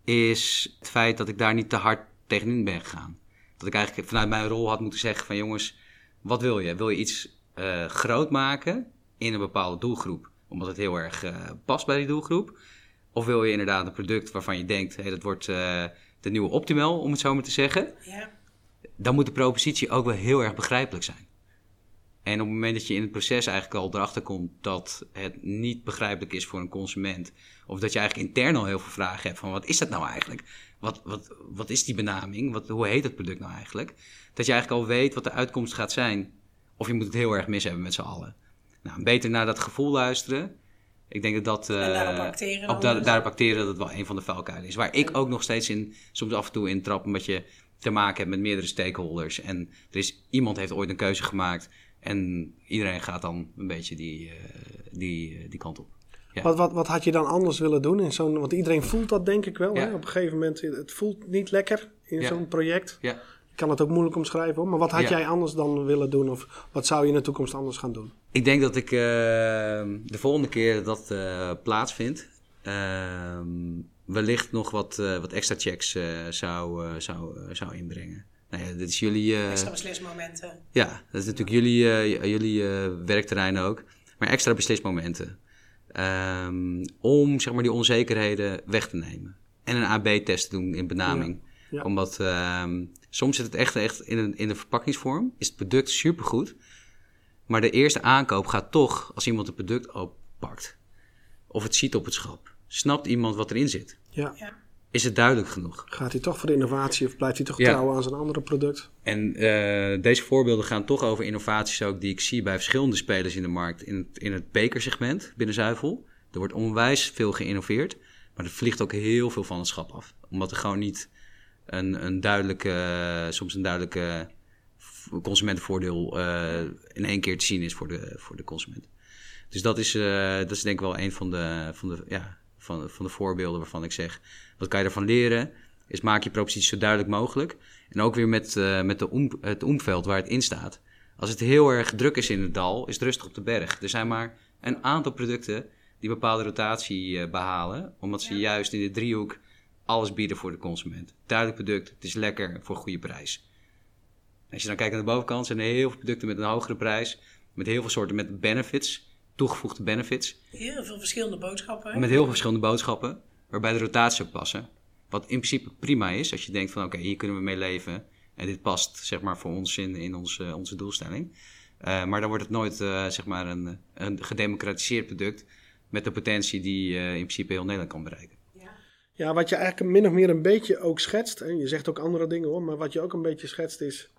is het feit dat ik daar niet te hard tegenin ben gegaan. Dat ik eigenlijk vanuit mijn rol had moeten zeggen van jongens, wat wil je? Wil je iets groot maken in een bepaalde doelgroep? Omdat het heel erg past bij die doelgroep? Of wil je inderdaad een product waarvan je denkt, hey, dat wordt de nieuwe optimal, om het zo maar te zeggen? Ja. dan moet de propositie ook wel heel erg begrijpelijk zijn. En op het moment dat je in het proces eigenlijk al erachter komt dat het niet begrijpelijk is voor een consument, of dat je eigenlijk intern al heel veel vragen hebt van wat is dat nou eigenlijk? Wat, wat, wat is die benaming? Wat, hoe heet het product nou eigenlijk? Dat je eigenlijk al weet wat de uitkomst gaat zijn. Of je moet het heel erg mis hebben met z'n allen. Nou, beter naar dat gevoel luisteren. Ik denk dat dat... En daarop eh, acteren op da- dus. daarop acteren dat het wel een van de vuilkuilen is. Waar ik ook nog steeds in, soms af en toe in trap, omdat je te maken hebt met meerdere stakeholders. En er is, iemand heeft ooit een keuze gemaakt en iedereen gaat dan een beetje die, eh, die, eh, die kant op. Ja. Wat, wat, wat had je dan anders willen doen in zo'n... Want iedereen voelt dat denk ik wel. Ja. Hè? Op een gegeven moment, het voelt niet lekker in Ja. zo'n project. Ja. Ik kan het ook moeilijk omschrijven hoor. Maar wat had jij anders dan willen doen? Of wat zou je in de toekomst anders gaan doen? Ik denk dat ik eh, de volgende keer dat eh, plaatsvindt, ehm, wellicht nog wat, eh, wat extra checks eh, zou, eh, zou, eh, zou inbrengen. Nou ja, dit is jullie... eh, Extra beslismomenten. Ja, dat is natuurlijk jullie, eh, jullie eh, werkterrein ook. Maar extra beslismomenten. Ehm, om zeg maar, die onzekerheden weg te nemen. En een AB-test te doen in benaming. Ja, ja. Omdat ehm, soms zit het echt, echt in, een, in een verpakkingsvorm. Is het product supergoed. Maar de eerste aankoop gaat toch als iemand het product oppakt. Of het ziet op het schap. Snapt iemand wat erin zit? Ja. Ja. Is het duidelijk genoeg? Gaat hij toch voor de innovatie of blijft hij toch Ja. trouw aan zijn andere product? En eh, deze voorbeelden gaan toch over innovaties ook die ik zie bij verschillende spelers in de markt. In het, in het bekersegment binnen Zuivel. Er wordt onwijs veel geïnnoveerd. Maar er vliegt ook heel veel van het schap af. Omdat er gewoon niet een, een duidelijke, soms een duidelijke consumentenvoordeel eh, in één keer te zien is voor de, voor de consument. Dus dat is, eh, dat is denk ik wel een van de, van, de, ja, van, van de voorbeelden waarvan ik zeg... wat kan je ervan leren? Is maak je propositie zo duidelijk mogelijk. En ook weer met, eh, met de om, het omveld waar het in staat. Als het heel erg druk is in het dal, is het rustig op de berg. Er zijn maar een aantal producten die bepaalde rotatie eh, behalen... omdat ze juist in de driehoek alles bieden voor de consument. Duidelijk product, het is lekker voor een goede prijs. Als je dan kijkt naar de bovenkant, zijn er heel veel producten met een hogere prijs. Met heel veel soorten met benefits, toegevoegde benefits. Heel veel verschillende boodschappen. Met heel veel verschillende boodschappen, waarbij de rotatie ook passen. Wat in principe prima is, als je denkt van oké, hier kunnen we mee leven. En dit past zeg maar voor ons in, in onze, onze doelstelling. Eh, maar dan wordt het nooit eh, zeg maar een, een gedemocratiseerd product met de potentie die eh, in principe heel Nederland kan bereiken. Ja, wat je eigenlijk min of meer een beetje ook schetst. En je zegt ook andere dingen hoor. Maar wat je ook een beetje schetst is.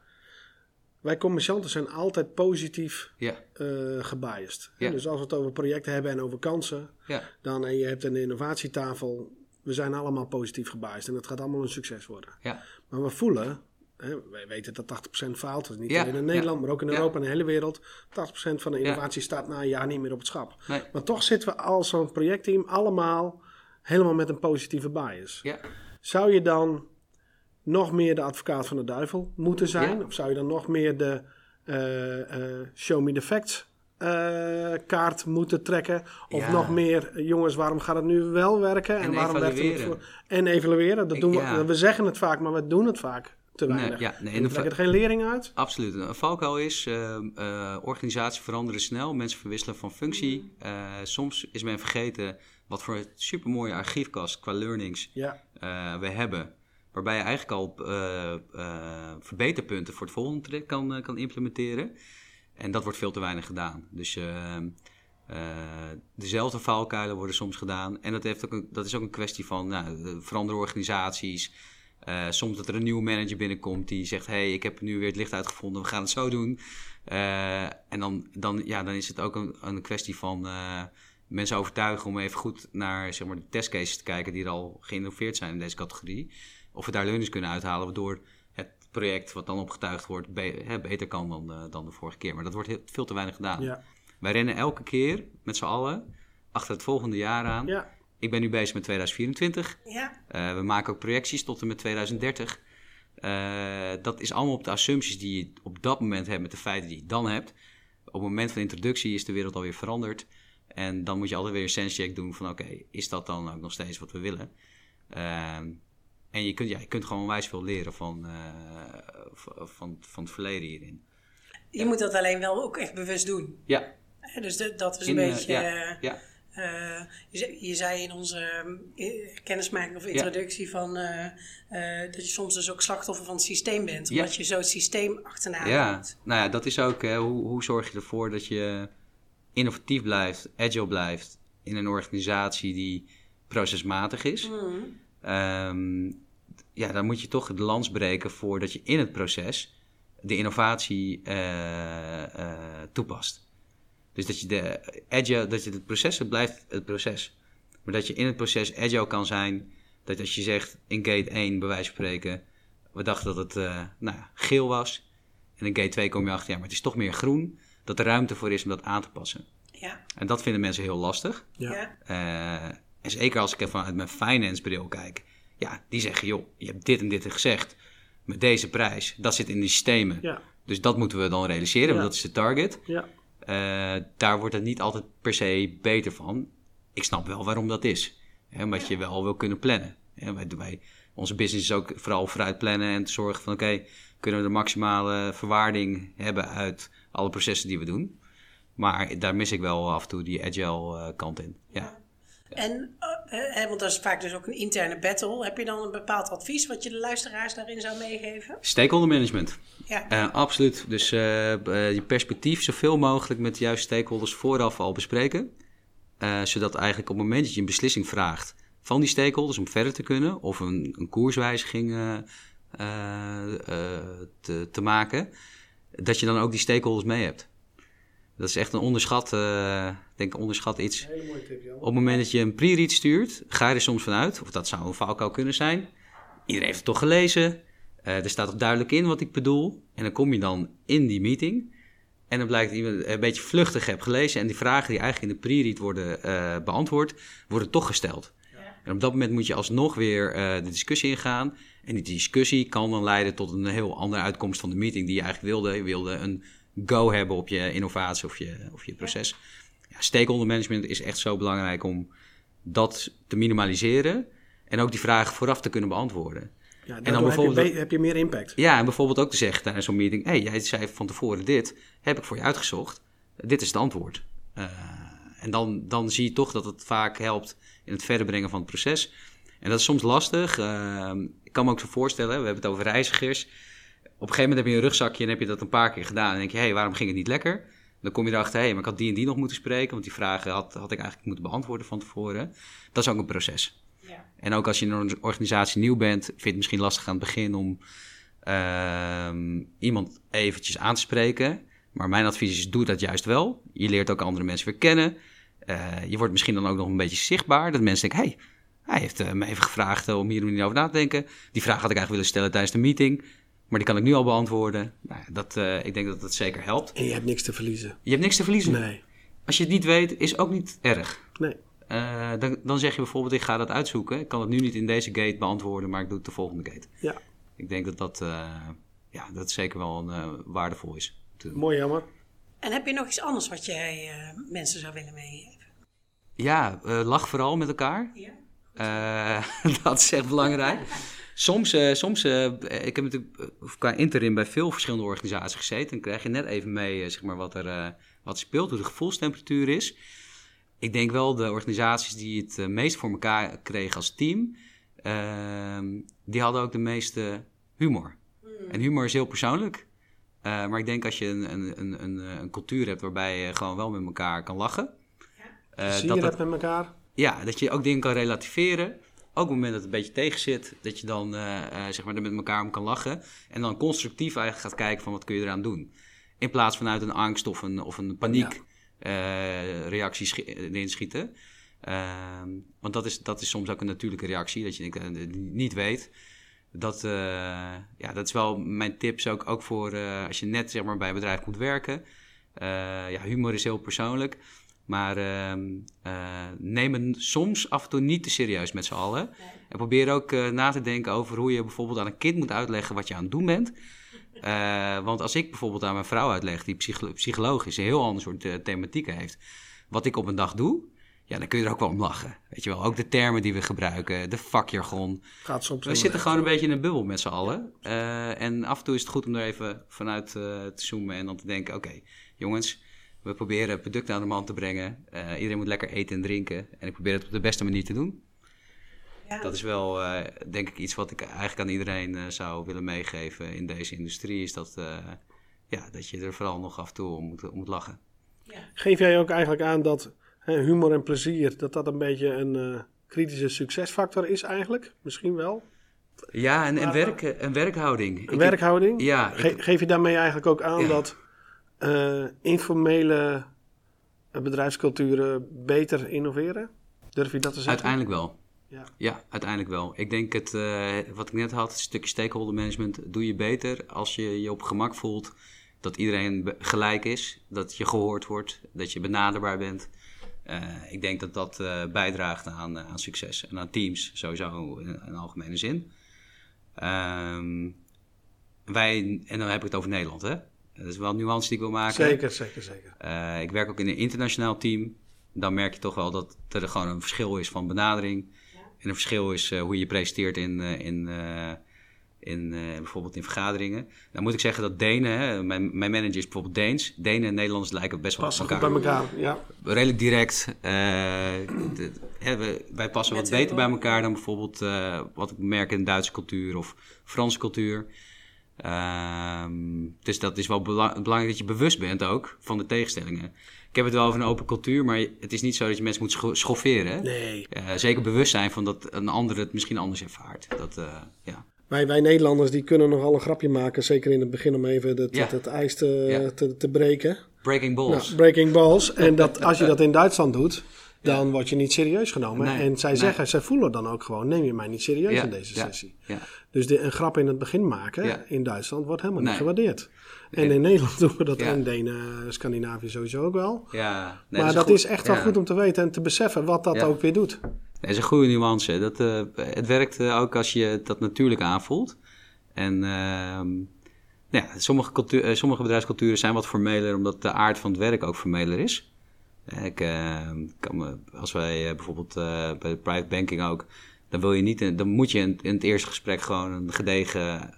Wij commercianten zijn altijd positief Ja, eh gebiased. Ja. Dus als we het over projecten hebben en over kansen. ja, Dan en je hebt een innovatietafel. We zijn allemaal positief gebiased. En het gaat allemaal een succes worden. ja, Maar we voelen. Hè, wij weten dat 80% faalt. Niet Ja, alleen in. Nederland, maar ook in. Europa en de hele wereld. 80% van de innovatie staat na een jaar niet meer op het schap. nee, Maar toch zitten we als zo'n projectteam allemaal helemaal met een positieve bias. ja. Zou je dan nog meer de advocaat van de duivel moeten zijn? Ja. Of zou je dan nog meer de eh, eh, show me the facts eh, kaart moeten trekken. Of Ja. nog meer, jongens, waarom gaat het nu wel werken? En waarom werkt het voor? En evalueren. Dat doen we, ja. we zeggen het vaak, maar we doen het vaak te Nee, weinig. ja, nee, En de- trekken er geen lering uit. Absoluut. Een valkuil is, eh, organisaties veranderen snel, mensen verwisselen van functie. Eh, soms is men vergeten wat voor een supermooie archiefkast qua learnings Ja, we hebben. Waarbij je eigenlijk al eh, eh, verbeterpunten voor het volgende traject kan, eh, kan implementeren. En dat wordt veel te weinig gedaan. Dus eh, eh, dezelfde valkuilen worden soms gedaan. En dat, heeft ook een, dat is ook een kwestie van nou, de veranderen organisaties. Soms dat er een nieuwe manager binnenkomt die zegt: hey, ik heb nu weer het licht uitgevonden, we gaan het zo doen. En dan, dan, ja, dan is het ook een, een kwestie van mensen overtuigen om even goed naar zeg maar, de testcases te kijken die er al geïnnoveerd zijn in deze categorie. Of we daar learnings kunnen uithalen, waardoor het project wat dan opgetuigd wordt be- hè, beter kan dan, de- dan de vorige keer. Maar dat wordt heel, veel te weinig gedaan. ja, Wij rennen elke keer met z'n allen achter het volgende jaar aan. ja. Ik ben nu bezig met 2024. Ja, Eh, we maken ook projecties tot en met 2030. Eh, dat is allemaal op de assumpties die je op dat moment hebt met de feiten die je dan hebt. Op het moment van introductie is de wereld alweer veranderd. En dan moet je altijd weer een sense check doen van oké, is dat dan ook nog steeds wat we willen? Ehm, en je kunt, ja, je kunt gewoon wijs veel leren van, eh, v- van, van het verleden hierin. je moet dat alleen wel ook echt bewust doen. Ja, Dus de- dat is in, een eh, beetje... ja, eh, ja. Je, zei, je zei in onze eh, kennismaking of introductie van, dat je soms dus ook slachtoffer van het systeem bent. Ja. Omdat je zo het systeem achterna Ja, nou ja, dat is ook, hè, hoe, hoe zorg je ervoor dat je innovatief blijft, agile blijft in een organisatie die procesmatig is. Mm. Ehm, ja, dan moet je toch de lans breken voor dat je in het proces de innovatie eh, eh, toepast. Dus dat je de agile, dat je het proces, het blijft het proces. Maar dat je in het proces agile kan zijn. Dat als je zegt in gate 1, bij wijze van spreken, we dachten dat het eh, nou, ja, geel was. En in gate 2 kom je achter, ja, maar het is toch meer groen. Dat er ruimte voor is om dat aan te passen. Ja, En dat vinden mensen heel lastig. Ja. ja. En zeker als ik even vanuit mijn finance bril kijk. Ja, die zeggen, joh, je hebt dit en dit gezegd. Met deze prijs. Dat zit in die systemen. Ja, Dus dat moeten we dan realiseren, Ja. want dat is de target. ja, Eh, daar wordt het niet altijd per se beter van. Ik snap wel waarom dat is. Hè, omdat je wel wil kunnen plannen. Hè, wij, wij, onze business is ook vooral vooruit plannen en te zorgen van... oké, kunnen we de maximale verwaarding hebben uit alle processen die we doen. Maar daar mis ik wel af en toe die agile eh, kant in. Ja. En, eh, eh, want dat is vaak dus ook een interne battle. Heb je dan een bepaald advies wat je de luisteraars daarin zou meegeven? Stakeholder management. Ja, Eh, absoluut. Dus eh, je perspectief zoveel mogelijk met de juiste stakeholders vooraf al bespreken. Zodat eigenlijk op het moment dat je een beslissing vraagt van die stakeholders om verder te kunnen, of een, een koerswijziging te, te maken, dat je dan ook die stakeholders mee hebt. Dat is echt een onderschat, ik denk onderschat iets. hele mooie tip, Jan. Op het moment dat je een pre-read stuurt, ga je er soms vanuit, of dat zou een valkuil kunnen zijn. Iedereen heeft het toch gelezen. Eh, er staat toch duidelijk in wat ik bedoel. En dan kom je dan in die meeting. En dan blijkt dat iemand een beetje vluchtig hebt gelezen. En die vragen die eigenlijk in de pre-read worden eh, beantwoord, worden toch gesteld. En op dat moment moet je alsnog weer de discussie ingaan. En die discussie kan dan leiden tot een heel andere uitkomst van de meeting die je eigenlijk wilde. Je wilde een go hebben op je innovatie of je, of je proces. Ja, stakeholder management is echt zo belangrijk om dat te minimaliseren. En ook die vragen vooraf te kunnen beantwoorden. Ja, dan heb, je bijvoorbeeld- be- heb je meer impact. Ja, en bijvoorbeeld ook te zeggen tijdens zo'n meeting: hé, hey, jij zei van tevoren dit, heb ik voor je uitgezocht. Dit is het antwoord. Eh, en dan, dan zie je toch dat het vaak helpt in het verder brengen van het proces. En dat is soms lastig. Eh, ik kan me ook zo voorstellen, we hebben het over reizigers. Op een gegeven moment heb je een rugzakje en heb je dat een paar keer gedaan. En dan denk je, hé, hey, waarom ging het niet lekker? Dan kom je erachter, hé, hey, maar ik had die en die nog moeten spreken. Want die vragen had, had ik eigenlijk moeten beantwoorden van tevoren. Dat is ook een proces. ja. En ook als je in een organisatie nieuw bent, vind je het misschien lastig aan het begin om ehm, iemand eventjes aan te spreken. Maar mijn advies is, doe dat juist wel. Je leert ook andere mensen weer kennen. Eh, je wordt misschien dan ook nog een beetje zichtbaar. Dat mensen denken, hey, hij heeft eh, me even gevraagd eh, om hier niet over na te denken. Die vraag had ik eigenlijk willen stellen tijdens de meeting. Maar die kan ik nu al beantwoorden. Nou, ja, dat, eh, ik denk dat dat zeker helpt. En je hebt niks te verliezen. Je hebt niks te verliezen. Nee, Als je het niet weet, is ook niet erg. nee. Eh, dan, dan zeg je bijvoorbeeld, ik ga dat uitzoeken. Ik kan het nu niet in deze gate beantwoorden, maar ik doe het de volgende gate. Ja, Ik denk dat dat, eh, ja, dat zeker wel een, eh, waardevol is. mooi jammer. En heb je nog iets anders wat jij uh, mensen zou willen meegeven? Ja, uh, lach vooral met elkaar. Ja. Uh, (laughs) dat is echt belangrijk. Soms, uh, soms ik heb natuurlijk qua interim bij veel verschillende organisaties gezeten. Dan krijg je net even mee zeg maar, wat er wat speelt, hoe de gevoelstemperatuur is. Ik denk wel de organisaties die het meest voor elkaar kregen als team, ehm, die hadden ook de meeste humor. Hmm. En humor is heel persoonlijk. Uh, maar ik denk als je een, een, een, een, een cultuur hebt waarbij je gewoon wel met elkaar kan lachen. Ja. Uh, Zie dat je dat met elkaar? Ja, dat je ook dingen kan relativeren. Ook op het moment dat het een beetje tegen zit, dat je dan uh, zeg maar er met elkaar om kan lachen. En dan constructief eigenlijk gaat kijken van wat kun je eraan doen. In plaats van uit een angst of een, of een paniek ja. reactie erin schieten. Ehm, want dat is, dat is soms ook een natuurlijke reactie, dat je denkt, niet weet dat, ja, dat is wel mijn tips ook, ook voor als je net zeg maar, bij een bedrijf moet werken. Ja, humor is heel persoonlijk. Maar ehm, neem het soms af en toe niet te serieus met z'n allen. En probeer ook na te denken over hoe je bijvoorbeeld aan een kind moet uitleggen wat je aan het doen bent. (laughs) want als ik bijvoorbeeld aan mijn vrouw uitleg, die psycholo psychologisch een heel ander soort thematieken heeft, wat ik op een dag doe, ja, dan kun je er ook wel om lachen. Weet je wel, ook de termen die we gebruiken, de vakjargon. Gaat soms we zitten gewoon een beetje in een bubbel met z'n allen. Uh, en af en toe is het goed om er even vanuit uh, te zoomen en dan te denken: oké, okay, jongens, we proberen producten aan de man te brengen. Uh, iedereen moet lekker eten en drinken. En ik probeer het op de beste manier te doen. Ja. Dat is wel, denk ik, iets wat ik eigenlijk aan iedereen zou willen meegeven in deze industrie. Is dat, ja, dat je er vooral nog af en toe om moet, om moet lachen. Ja. Geef jij ook eigenlijk aan dat humor en plezier, dat dat een beetje een uh, kritische succesfactor is eigenlijk? Misschien wel? Ja, en, en werk, een werkhouding. Een werkhouding? ja. Ge geef je daarmee eigenlijk ook aan dat uh, informele bedrijfsculturen beter innoveren? Durf je dat te zeggen? Uiteindelijk wel. Ja. ja, uiteindelijk wel. Ik denk het, uh, wat ik net had, het stukje stakeholder management, doe je beter als je je op gemak voelt dat iedereen gelijk is, dat je gehoord wordt, dat je benaderbaar bent. Uh, ik denk dat dat uh, bijdraagt aan, aan succes en aan teams sowieso in, in algemene zin. Um, wij, en dan heb ik het over Nederland, hè? Dat is wel een nuance die ik wil maken. Zeker, zeker, zeker. ik werk ook in een internationaal team. Dan merk je toch wel dat er gewoon een verschil is van benadering. Ja. En een verschil is hoe je presenteert in, in in, uh, bijvoorbeeld in vergaderingen. Dan moet ik zeggen dat Denen, hè, mijn, mijn manager is bijvoorbeeld Deens. Denen en Nederlanders lijken best wel passen op elkaar. bij elkaar, ja. Redelijk direct. Uh, de, hè, we, wij passen wat beter bij elkaar dan bijvoorbeeld uh, wat ik merk in Duitse cultuur of Franse cultuur. Ehm, dus dat is wel bela belangrijk dat je bewust bent ook van de tegenstellingen. Ik heb het wel over een open cultuur, maar het is niet zo dat je mensen moet scho schofferen. Nee. zeker bewust zijn van dat een ander het misschien anders ervaart. Dat, ja. Wij, wij Nederlanders die kunnen nogal een grapje maken, zeker in het begin om even het, ja. het, ijs te, te, te, breken. Breaking balls. Nou, breaking balls. en dat, als je dat in Duitsland doet, dan word je niet serieus genomen. Nee, en zij nee. zeggen, zij voelen dan ook gewoon, neem je mij niet serieus in deze sessie. Dus de, een grap in het begin maken in Duitsland wordt helemaal niet gewaardeerd. En in Nederland (laughs) doen we dat en Denen, Scandinavië sowieso ook wel. Ja, maar dat, is, echt wel goed om te weten en te beseffen wat dat ook weer doet. Dat is een goede nuance. Dat, uh, het werkt uh, ook als je dat natuurlijk aanvoelt. En uh, ja, sommige, uh, sommige bedrijfsculturen zijn wat formeler, omdat de aard van het werk ook formeler is. Ik, kan me, als wij bijvoorbeeld bij de private banking ook, dan, wil je niet, dan moet je in, in, het eerste gesprek gewoon een gedegen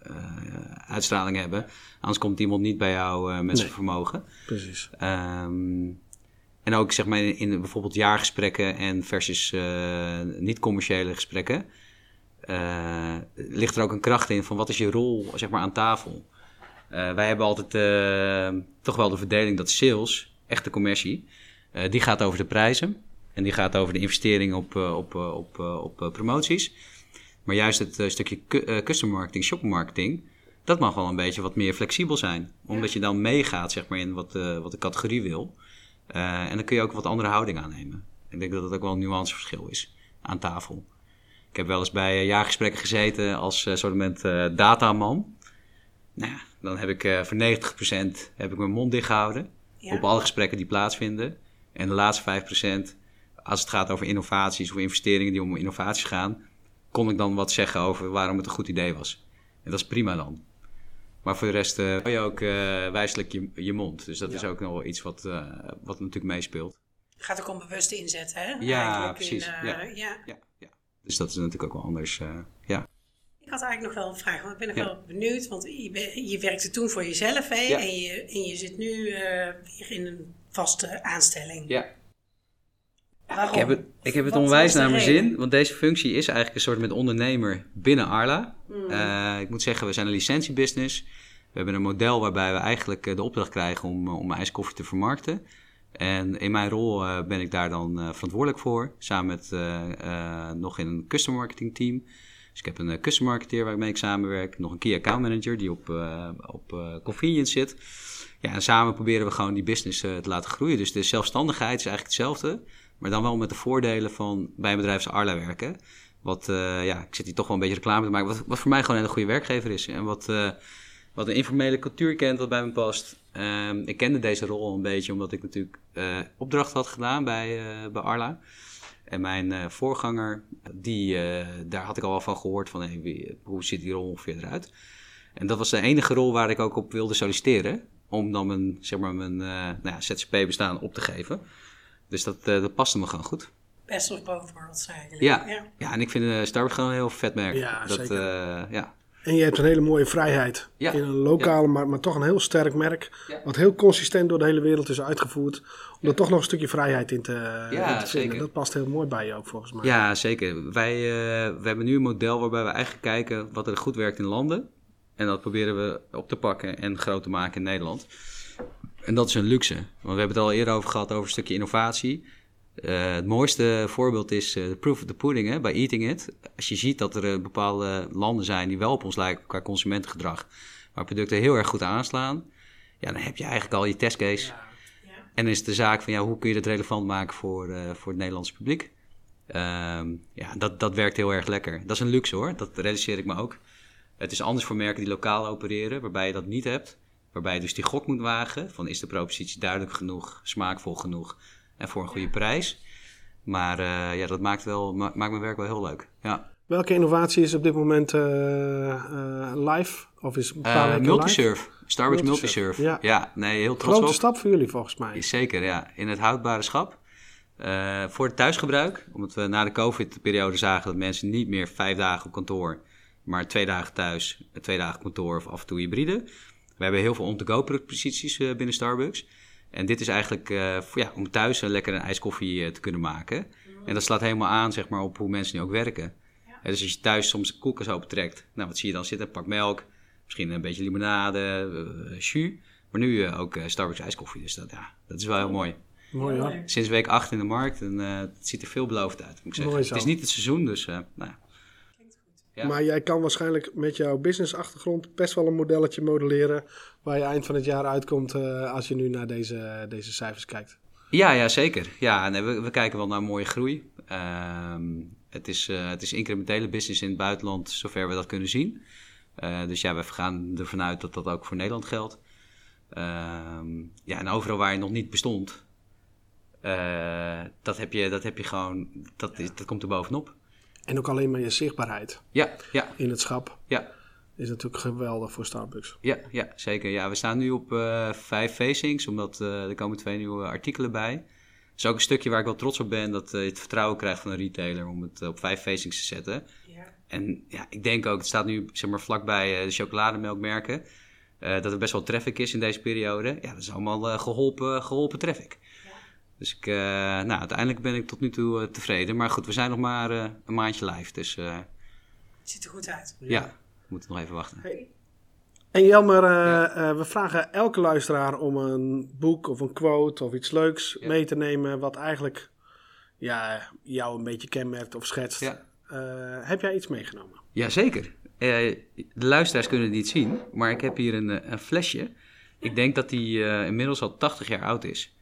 uitstraling hebben. Anders komt iemand niet bij jou met nee. zijn vermogen. Precies. Um, en ook zeg maar in, bijvoorbeeld jaargesprekken en versus uh, niet-commerciële gesprekken. Uh, ligt er ook een kracht in van wat is je rol zeg maar, aan tafel. Uh, wij hebben altijd toch wel de verdeling dat sales, echte commercie, die gaat over de prijzen. En die gaat over de investeringen op, op, op, op promoties. Maar juist het stukje customer marketing, shop marketing, dat mag wel een beetje wat meer flexibel zijn. Omdat je dan meegaat zeg maar, in wat, wat de categorie wil. Uh, en dan kun je ook wat andere houding aannemen. Ik denk dat dat ook wel een nuanceverschil is aan tafel. Ik heb wel eens bij uh, jaargesprekken gezeten als uh, soort uh, dataman. Nou ja, dan heb ik voor 90% heb ik mijn mond dicht gehouden. Ja. Op alle gesprekken die plaatsvinden. En de laatste 5%, als het gaat over innovaties of investeringen die om innovaties gaan, kon ik dan wat zeggen over waarom het een goed idee was. En dat is prima dan. Maar voor de rest uh, je ook uh, wijselijk je, je mond. Dus dat Ja. is ook nog wel iets wat, uh, wat natuurlijk meespeelt. Gaat ook om bewuste inzet, hè? Ja, Eigenlijk precies, In, eh, ja. ja. Ja, ja. Dus dat is natuurlijk ook wel anders. eh, ja. Ik had eigenlijk nog wel een vraag, want ik ben nog wel benieuwd. Want je, je werkte toen voor jezelf, hè? En, je, en je zit nu eh, weer in een vaste aanstelling. ja. Waarom? Ik heb het, ik heb het onwijs naar mijn zin, want deze functie is eigenlijk een soort met ondernemer binnen Arla. Hmm. Eh, ik moet zeggen, we zijn een licentiebusiness. We hebben een model waarbij we eigenlijk eh, de opdracht krijgen om, eh, om ijskoffie te vermarkten. En in mijn rol eh, ben ik daar dan eh, verantwoordelijk voor, samen met eh, eh, nog in een customer marketing team. Dus ik heb een customer marketeer waarmee ik samenwerk, nog een key account manager die op, eh, op eh, convenience zit. Ja, en samen proberen we gewoon die business eh, te laten groeien. Dus de zelfstandigheid is eigenlijk hetzelfde, maar dan wel met de voordelen van bij een bedrijf als Arla werken. Wat, eh, ja, ik zit hier toch wel een beetje reclame te maken, wat, wat voor mij gewoon een hele goede werkgever is. En wat, eh, wat een informele cultuur kent, wat bij me past. Ehm, ik kende deze rol een beetje, omdat ik natuurlijk opdracht had gedaan bij, bij Arla. En mijn voorganger, die, daar had ik al wel van gehoord van hey, hoe ziet die rol ongeveer eruit. En dat was de enige rol waar ik ook op wilde solliciteren. Om dan mijn, zeg maar, mijn eh, nou ja, ZZP-bestaan op te geven. Dus dat, eh, dat paste me gewoon goed. Best of both worlds eigenlijk. Ja. ja. Ja, en ik vind eh Starbucks gewoon een heel vet merk. Ja, dat, zeker. eh, ja. En je hebt een hele mooie vrijheid. Ja. In een lokale, maar, maar toch een heel sterk merk. Ja. Wat heel consistent door de hele wereld is uitgevoerd. Om er toch nog een stukje vrijheid in te, in te vinden. zeker. Dat past heel mooi bij je ook volgens mij. Ja, zeker. Wij eh, we hebben nu een model waarbij we eigenlijk kijken wat er goed werkt in landen. En dat proberen we op te pakken en groot te maken in Nederland. En dat is een luxe. Want we hebben het al eerder over gehad over een stukje innovatie. Eh, het mooiste voorbeeld is eh, de proof of the pudding hè, bij Eating It. Als je ziet dat er eh, bepaalde landen zijn die wel op ons lijken qua consumentengedrag, waar producten heel erg goed aanslaan, ja, dan heb je eigenlijk al je testcase. Ja. En dan is het de zaak van ja, hoe kun je dat relevant maken voor, voor het Nederlandse publiek. Ehm, ja, dat, dat werkt heel erg lekker. Dat is een luxe hoor, dat realiseer ik me ook. Het is anders voor merken die lokaal opereren, waarbij je dat niet hebt. Waarbij je dus die gok moet wagen van is de propositie duidelijk genoeg, smaakvol genoeg en voor een goede prijs. Maar eh, ja, dat maakt, wel, ma- maakt mijn werk wel heel leuk. Ja. Welke innovatie is op dit moment eh, eh, live? Of is live? multisurf, Starbucks Multisurf, ja. Ja. nee, heel trots Grote op. stap voor jullie volgens mij. Zeker, ja. In het houdbare schap. Voor het thuisgebruik, omdat we na de COVID-periode zagen dat mensen niet meer vijf dagen op kantoor, maar twee dagen thuis, twee dagen kantoor of af en toe hybride. We hebben heel veel on-to-go proposities eh, binnen Starbucks. En dit is eigenlijk eh, voor, ja, om thuis een lekker een ijskoffie eh, te kunnen maken. En dat slaat helemaal aan zeg maar, op hoe mensen nu ook werken. Dus als je thuis soms de koelkast opentrekt, nou, wat zie je dan zitten? Een pak melk, misschien een beetje limonade, eh jus. Maar nu ook eh, Starbucks ijskoffie. Dus dat, ja, dat is wel heel mooi. Mooi hoor. Sinds week 8 in de markt en eh, het ziet er veelbelovend uit, moet ik zeggen. Mooi Het is niet het seizoen, dus eh, nou, ja. Ja. Maar jij kan waarschijnlijk met jouw business-achtergrond best wel een modelletje modelleren. waar je eind van het jaar uitkomt eh, als je nu naar deze, deze cijfers kijkt. Ja, ja, zeker. Ja, nee, we, we kijken wel naar mooie groei. Ehm, het, is, eh, het is incrementele business in het buitenland, zover we dat kunnen zien. Eh, dus ja, we gaan ervan uit dat dat ook voor Nederland geldt. Ehm, ja, en overal waar je nog niet bestond, dat, heb je, dat heb je gewoon, dat, is, dat komt er bovenop. En ook alleen maar je zichtbaarheid Ja, ja, in het schap ja. is natuurlijk geweldig voor Starbucks. Ja, ja, zeker. Ja, we staan nu op eh, vijf facings, omdat eh, er komen twee nieuwe artikelen bij. Dat is ook een stukje waar ik wel trots op ben, dat eh, je het vertrouwen krijgt van een retailer om het op vijf facings te zetten. Ja. En ja, ik denk ook, het staat nu zeg maar vlakbij eh, de chocolademelkmerken, eh, dat er best wel traffic is in deze periode. Ja, dat is allemaal eh, geholpen, geholpen traffic. Dus ik, eh, nou, uiteindelijk ben ik tot nu toe eh, tevreden. Maar goed, we zijn nog maar eh, een maandje live, dus Het ziet er goed uit. ja. we moeten nog even wachten. En Jelmer, we vragen elke luisteraar om een boek of een quote of iets leuks Ja. mee te nemen. wat eigenlijk ja, jou een beetje kenmerkt of schetst. Ja. Heb jij iets meegenomen? Jazeker. De luisteraars kunnen het niet zien, maar ik heb hier een, een flesje. Ik denk dat die inmiddels al 80 jaar oud is.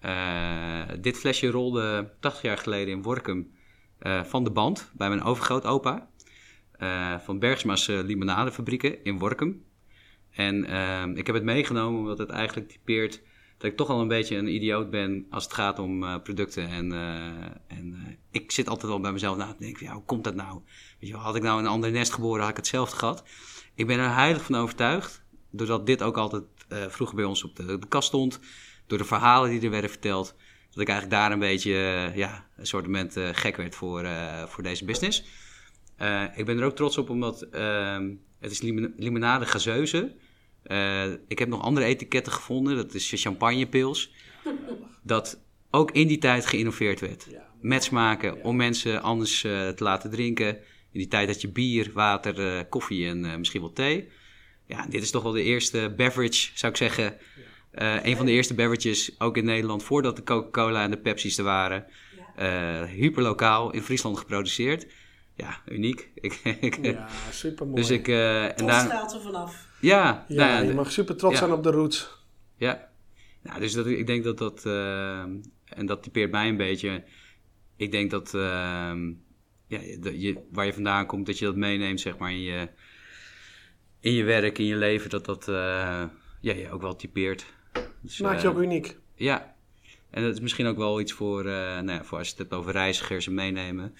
Eh, dit flesje rolde 80 jaar geleden in Workum eh, van de band bij mijn overgrootopa. eh van Bergsma's limonadefabrieken in Workum. En eh, ik heb het meegenomen omdat het eigenlijk typeert dat ik toch al een beetje een idioot ben als het gaat om producten. En, en ik zit altijd wel bij mezelf na te denken, ja, hoe komt dat nou? Weet je, had ik nou in een ander nest geboren, had ik hetzelfde gehad. Ik ben er heilig van overtuigd doordat dit ook altijd uh, vroeger bij ons op de, kast stond, door de verhalen die er werden verteld, dat ik eigenlijk daar een beetje uh, ja, een soort moment uh, gek werd voor, voor deze business. ik ben er ook trots op, omdat ehm, het is limonade gazeuze. ik heb nog andere etiketten gevonden, dat is champagnepils. Dat ook in die tijd geïnnoveerd werd. Met smaken, om mensen anders te laten drinken. In die tijd had je bier, water, koffie en misschien wel thee ja, dit is toch wel de eerste beverage, zou ik zeggen. Uh, een van de eerste beverages, ook in Nederland, voordat de Coca-Cola en de Pepsi's er waren. Uh, hyperlokaal in Friesland geproduceerd. Ja, uniek. (laughs) Ik, ja, super mooi. Dus ik, uh, en daar... er vanaf. Ja, ja nou, je mag super trots zijn op de roots. Ja, nou, dus dat, ik denk dat dat, en dat typeert mij een beetje. Ik denk dat, ehm, ja, je, waar je vandaan komt, dat je dat meeneemt, zeg maar, in je in je werk, in je leven, dat dat uh, ja, je ook wel typeert. Dus, Maakt je ook uniek. Ja, en dat is misschien ook wel iets voor, uh, nou ja, voor als je het hebt over reizigers en meenemen.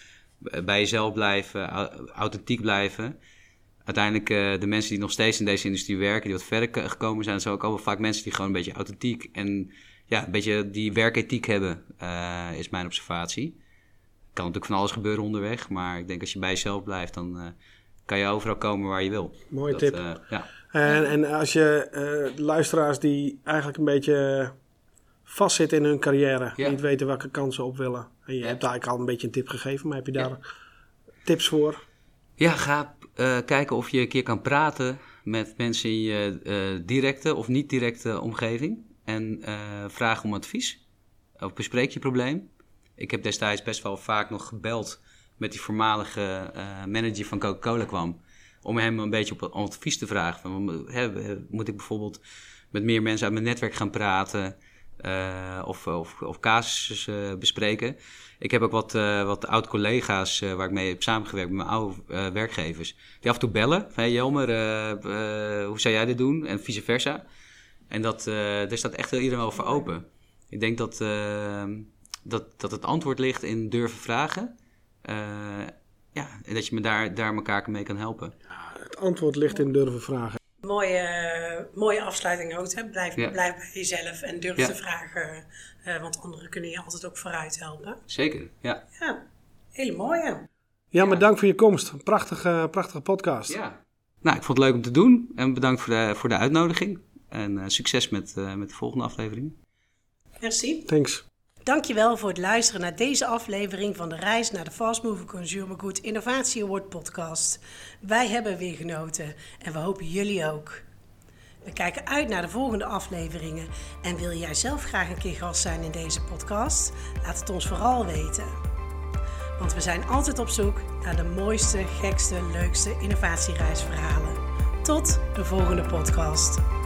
Bij jezelf blijven, authentiek blijven. Uiteindelijk, uh, de mensen die nog steeds in deze industrie werken, die wat verder gekomen zijn, zijn ook allemaal vaak mensen die gewoon een beetje authentiek en ja, een beetje die werkethiek hebben, is mijn observatie. Kan natuurlijk van alles gebeuren onderweg, maar ik denk als je bij jezelf blijft, dan kan je overal komen waar je wil. Mooie tip. Uh, ja. En, en als je uh, luisteraars die eigenlijk een beetje vastzitten in hun carrière, niet weten welke kansen op willen. En je hebt eigenlijk al een beetje een tip gegeven, maar heb je daar tips voor? Ja, ga uh, kijken of je een keer kan praten met mensen in je directe of niet directe omgeving. En vraag om advies. Of bespreek je probleem. Ik heb destijds best wel vaak nog gebeld met die voormalige manager van Coca-Cola kwam. Om hem een beetje op advies te vragen. Van, moet ik bijvoorbeeld met meer mensen uit mijn netwerk gaan praten? Uh, of, of, of casussen uh, bespreken. Ik heb ook wat, uh, wat oud-collega's waar ik mee heb samengewerkt met mijn oude werkgevers. Die af en toe bellen. Hé hey, Jelmer, hoe zou jij dit doen? En vice versa. En dat, daar staat echt iedereen wel voor open. Ik denk dat, dat, dat het antwoord ligt in durven vragen. Ja, en dat je me daar, daar elkaar mee kan helpen. Ja, het antwoord ligt in durven vragen. Mooie, mooie afsluiting ook. Hè? Blijf, blijf bij jezelf en durf te vragen. Uh, want anderen kunnen je altijd ook vooruit helpen. Zeker, ja. Ja, hele mooie. Ja, maar dank voor je komst. Een prachtige, prachtige podcast. Ja. Nou, ik vond het leuk om te doen. En bedankt voor de, voor de uitnodiging. En uh, succes met, uh, met de volgende aflevering. Merci. Thanks. Dankjewel voor het luisteren naar deze aflevering van de reis naar de Fast Moving Consumer Good Innovatie Award podcast. Wij hebben weer genoten en we hopen jullie ook. We kijken uit naar de volgende afleveringen en wil jij zelf graag een keer gast zijn in deze podcast? Laat het ons vooral weten. Want we zijn altijd op zoek naar de mooiste, gekste, leukste innovatiereisverhalen. Tot de volgende podcast.